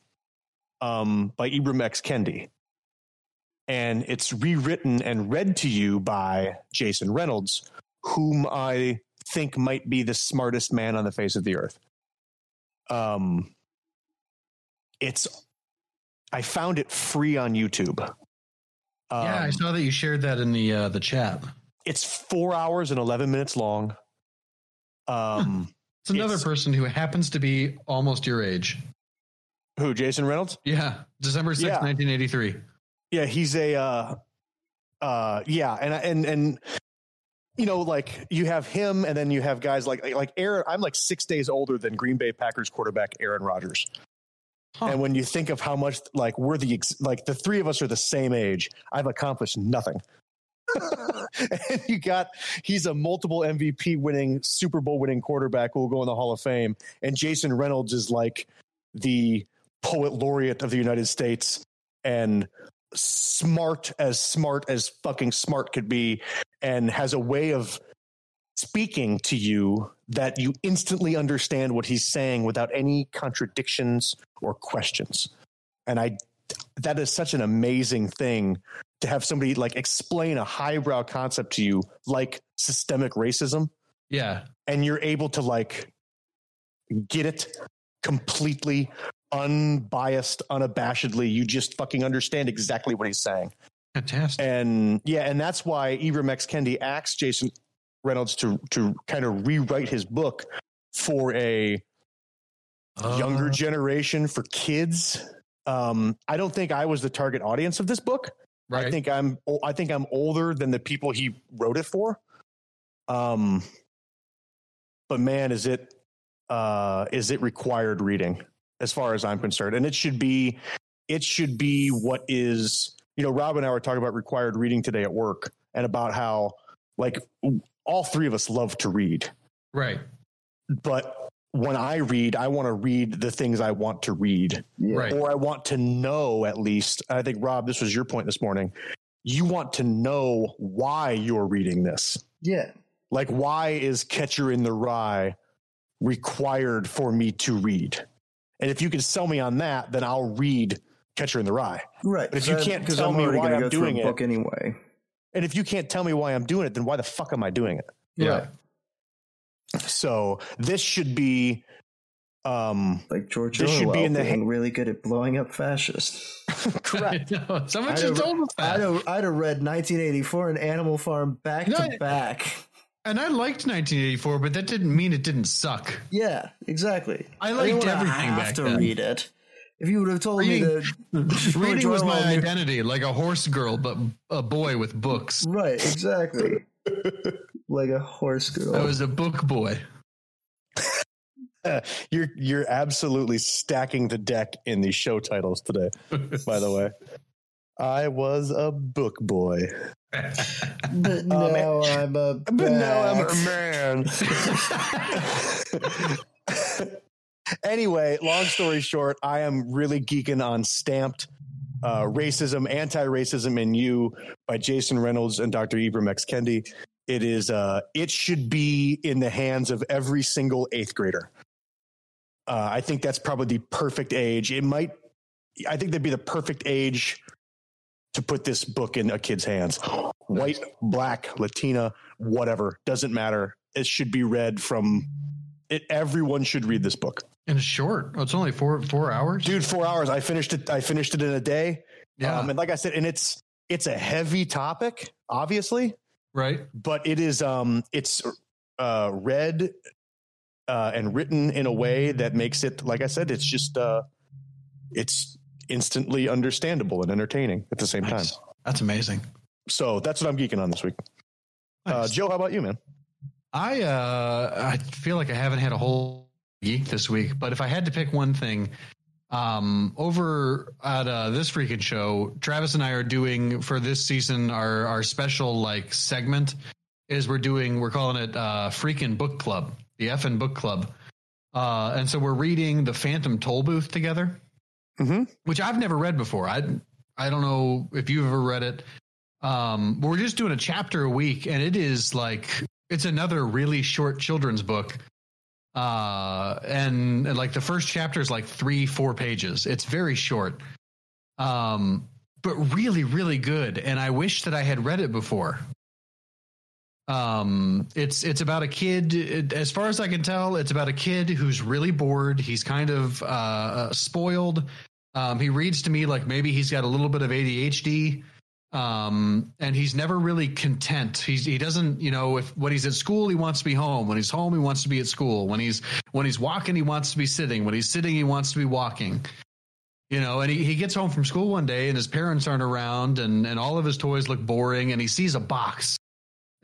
um, by Ibram X. Kendi. And it's rewritten and read to you by Jason Reynolds whom I think might be the smartest man on the face of the earth. Um it's I found it free on YouTube um, yeah, I saw that you shared that in the uh, the chat. it's four hours and 11 minutes long. Um, It's another It's- person who happens to be almost your age. who, Jason Reynolds? Yeah, December 6th, Yeah. 1983. Yeah, he's a, uh, uh, yeah. And, and, and, you know, like you have him and then you have guys like, like Aaron, I'm like six days older than Green Bay Packers quarterback Aaron Rodgers. Huh. And when you think of how much, like, we're the, ex- like, the three of us are the same age, I've accomplished nothing. and you got, he's a multiple MVP winning, Super Bowl winning quarterback who will go in the Hall of Fame. And Jason Reynolds is like the poet laureate of the United States and smart as smart as fucking smart could be and has a way of speaking to you that you instantly understand what he's saying without any contradictions or questions. And I that is such an amazing thing to have somebody like explain a highbrow concept to you like systemic racism. Yeah, and you're able to like get it completely unbiased unabashedly. You just fucking understand exactly what he's saying. Fantastic. and yeah and that's why Ibram X. Kendi asked Jason Reynolds to to kind of rewrite his book for a younger Uh, generation for kids um I don't think I was the target audience of this book right. I think I'm I think I'm older than the people he wrote it for. Um but man is it uh is it required reading as far as I'm concerned. And it should be it should be what is you know Rob and I were talking about required reading today at work and about how like all three of us love to read. right. But when I read, I want to read the things I want to read Right. or I want to know at least. I think Rob, this was your point this morning. You want to know why you're reading this. Yeah. Like, why is Catcher in the Rye required for me to read? And if you can sell me on that, then I'll read Catcher in the Rye. Right. But if you can't because tell I'm me already why gonna I'm go through doing it- book anyway. And if you can't tell me why I'm doing it, then why the fuck am I doing it? Yeah. So this should be um Like George This should be in the being ha- really good at blowing up fascists. correct. I know. Someone I'd just have, told us I'd, have, I'd have read 1984 and Animal Farm back No, to back. And I liked 1984, but that didn't mean it didn't suck. Yeah, exactly. I liked wanna everything have back to then. read it. If you would have told Reading- me that Reading was my Orwell knew- identity, like a horse girl, but a boy with books. Right, exactly. like a horse girl. I was a book boy. you're you're absolutely stacking the deck in these show titles today, by the way. I was a book boy. but um, now I'm a But now I'm a man. Anyway, long story short, I am really geeking on Stamped uh, Racism, Anti Racism in You by Jason Reynolds and Dr. Ibram X. Kendi. It is, uh, it should be in the hands of every single eighth grader. Uh, I think that's probably the perfect age. It might, I think that'd be the perfect age to put this book in a kid's hands. White, black, Latina, whatever, doesn't matter. It should be read from it. Everyone should read this book, And it's short. Oh, it's only four four hours. dude. Four hours. I finished it. I finished it in a day. yeah, Um, and like I said, and it's it's a heavy topic, obviously, right. but it is um it's uh read uh and written in a way that makes it like I said, it's just uh it's instantly understandable and entertaining at the same time. That's amazing. So that's what I'm geeking on this week. Uh, Joe, how about you, man? I uh I feel like I haven't had a whole geek this week, but if I had to pick one thing, um over at uh this freaking show, Travis and I are doing for this season our our special like segment is we're doing we're calling it uh freaking book club, the F and book club. Uh and so we're reading the Phantom Toll Booth together. Mhm. Which I've never read before. I I don't know if you've ever read it. Um, we're just doing a chapter a week, and it is like it's another really short children's book. Uh, and, and like the first chapter is like three, four pages. It's very short. Um, but really, really good. And I wish that I had read it before. Um, it's it's about a kid. it- as far as I can tell, it's about a kid who's really bored. He's kind of uh, spoiled. Um, he reads to me like maybe he's got a little bit of ADHD um and he's never really content. He's he doesn't you know if when he's at school he wants to be home. When he's home he wants to be at school. When he's when he's walking he wants to be sitting. When he's sitting he wants to be walking. You know and he, he gets home from school one day and his parents aren't around and and all of his toys look boring and he sees a box.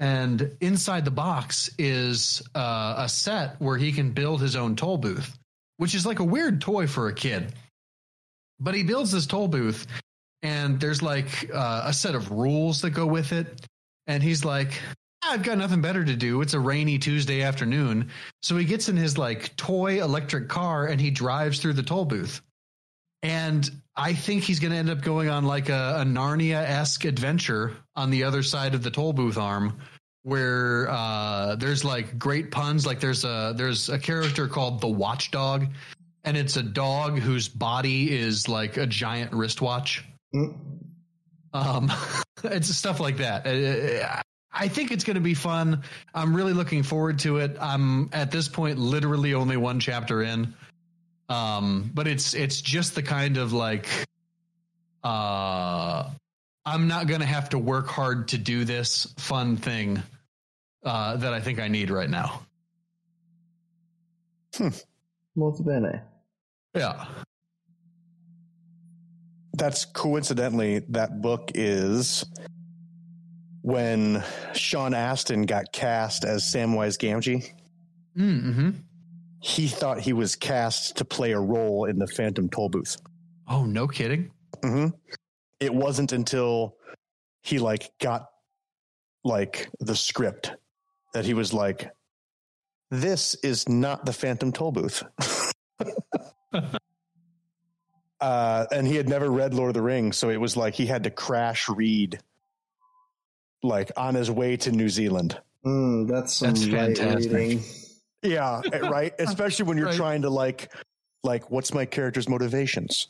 And inside the box is uh, a set where he can build his own toll booth which is like a weird toy for a kid. But he builds this toll booth and there's like uh, a set of rules that go with it. And he's like, I've got nothing better to do. It's a rainy Tuesday afternoon. So he gets in his like toy electric car and he drives through the toll booth. And I think he's going to end up going on like a, a Narnia esque adventure on the other side of the toll booth arm where uh, there's like great puns. Like there's a, there's a character called the watchdog and it's a dog whose body is like a giant wristwatch. Mm. Um, it's stuff like that. Uh, I think it's going to be fun. I'm really looking forward to it. I'm at this point literally only one chapter in. Um, but it's it's just the kind of like uh I'm not going to have to work hard to do this fun thing uh that I think I need right now. Molto bene. Yeah. That's coincidentally that book is when Sean Astin got cast as Samwise Gamgee. Mm-hmm. He thought he was cast to play a role in the Phantom Toll Booth. Oh, no kidding. hmm It wasn't until he like got like the script that he was like, "This is not the Phantom Toll Booth." uh, and he had never read Lord of the Rings, so it was like he had to crash read, like on his way to New Zealand. Mm, that's some That's fantastic. reading. Yeah, right. Especially when you're Right. trying to like, like, what's my character's motivations?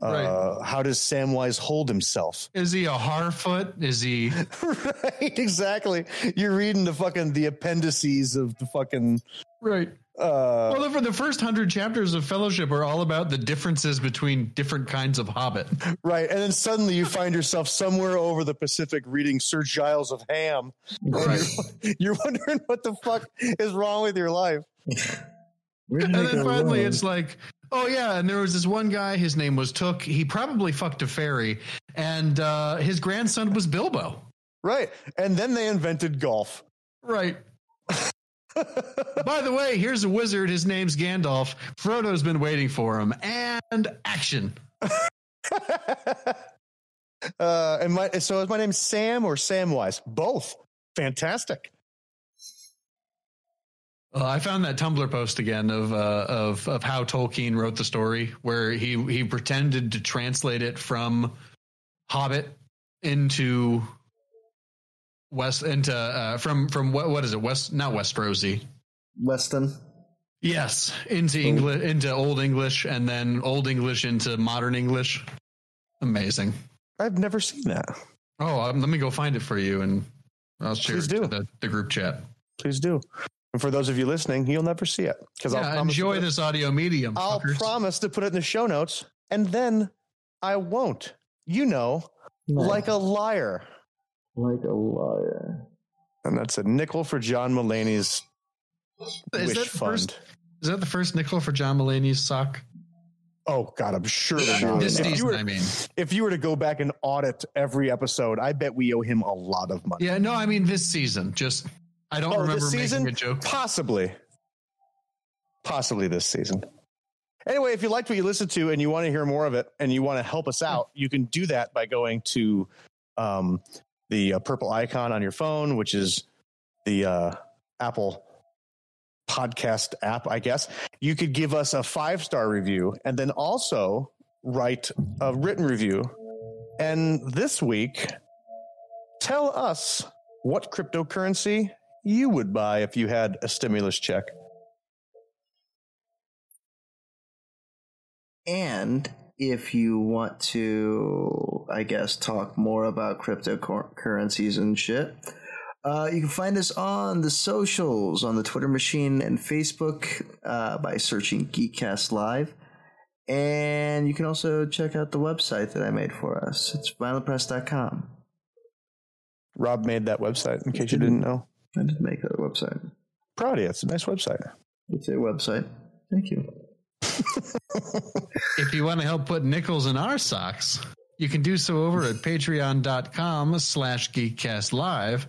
Uh, How does Samwise hold himself? Is he a Harfoot? Is he? right, exactly. You're reading the fucking the appendices of the fucking Right. Uh Well, the, the first hundred chapters of Fellowship are all about the differences between different kinds of Hobbit. right, and then suddenly you find yourself somewhere over the Pacific reading Sir Giles of Ham. Right. You're wondering what the fuck is wrong with your life. And then finally, it's like, oh yeah, and there was this one guy. His name was Took. He probably fucked a fairy, and uh, his grandson was Bilbo. Right, and then they invented golf. Right. By the way, here's a wizard. His name's Gandalf. Frodo's been waiting for him. And action. uh, and my so is my name Sam or Samwise? Both. Fantastic. Uh, I found that Tumblr post again of uh, of of how Tolkien wrote the story, where he he pretended to translate it from Hobbit into West into uh, from from what what is it West not West Rosie Westron. yes into English into Old English and then Old English into Modern English. Amazing. I've never seen that. Oh, um, let me go find it for you, and I'll share Please it do. to the, the group chat. Please do. And for those of you listening, you'll never see it because I'll Yeah, promise to enjoy put it- this audio medium. I'll fuckers. promise to put it in the show notes, and then I won't. You know, like a liar. Like a liar. And that's a nickel for John Mulaney's Is wish that fund. first? Is that the first nickel for John Mulaney's sock? Oh God, I'm sure they're not. This If you, season, were, I mean. if you were to go back and audit every episode, I bet we owe him a lot of money. Yeah, no, I mean this season. Just I don't Oh, remember this season? making a joke. Possibly. Possibly this season. Anyway, if you liked what you listened to and you want to hear more of it and you want to help us out, you can do that by going to um, the uh, purple icon on your phone, which is the uh, Apple podcast app, I guess. You could give us a five star review and then also write a written review. And this week, tell us what cryptocurrency you would buy if you had a stimulus check. And if you want to, I guess, talk more about cryptocurrencies and shit, uh, you can find us on the socials, on the Twitter machine and Facebook uh, by searching Geekcast Live. And you can also check out the website that I made for us. It's violentpress.com. Rob made that website, in case you didn't know. I did make that website. Proud of you. It's a nice website. It's a website. Thank you. If you want to help put nickels in our socks, you can do so over at patreon.com slash geekcastlive,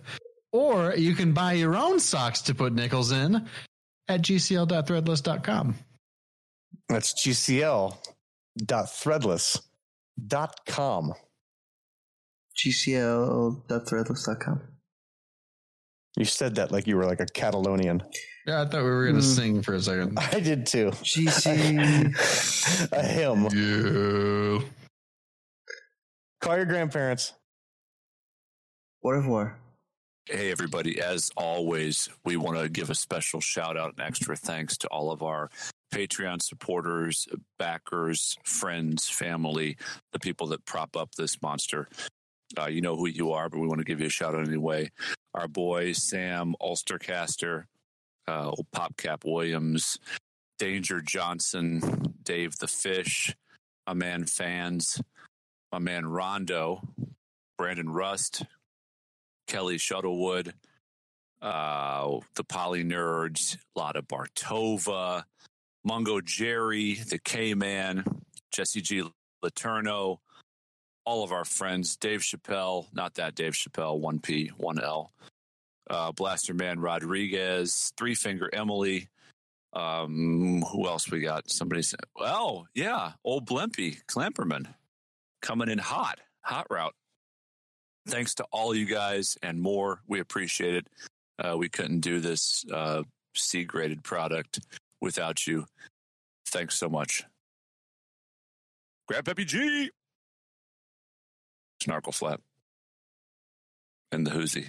or you can buy your own socks to put nickels in at gcl.threadless.com. That's gcl.threadless.com. GCL.threadless.com. You said that like you were like a Catalonian. Yeah, I thought we were going to Mm. sing for a second. I did too. GC. a hymn. Yeah. Call your grandparents. Au revoir. Hey, everybody. As always, we want to give a special shout out and extra thanks to all of our Patreon supporters, backers, friends, family, the people that prop up this monster. Uh, you know who you are, but we want to give you a shout out anyway. Our boy, Sam Ulstercaster, uh, old Popcap Williams, Danger Johnson, Dave the Fish, my man Fans, my man Rondo, Brandon Rust, Kelly Shuttlewood, uh, the Poly Nerds, Lada Bartova, Mungo Jerry, the K Man, Jesse G. Letourneau, all of our friends, Dave Chappelle, not that Dave Chappelle, 1P, 1L, uh, Blaster Man Rodriguez, Three Finger Emily. Um, who else we got? Somebody said, well, yeah, old Blimpy, Clamperman, coming in hot, hot route thanks to all you guys and more. We appreciate it. Uh, we couldn't do this uh, C graded product without you. Thanks so much. Grab Peppy G. Snarkle flap. And the hoozy.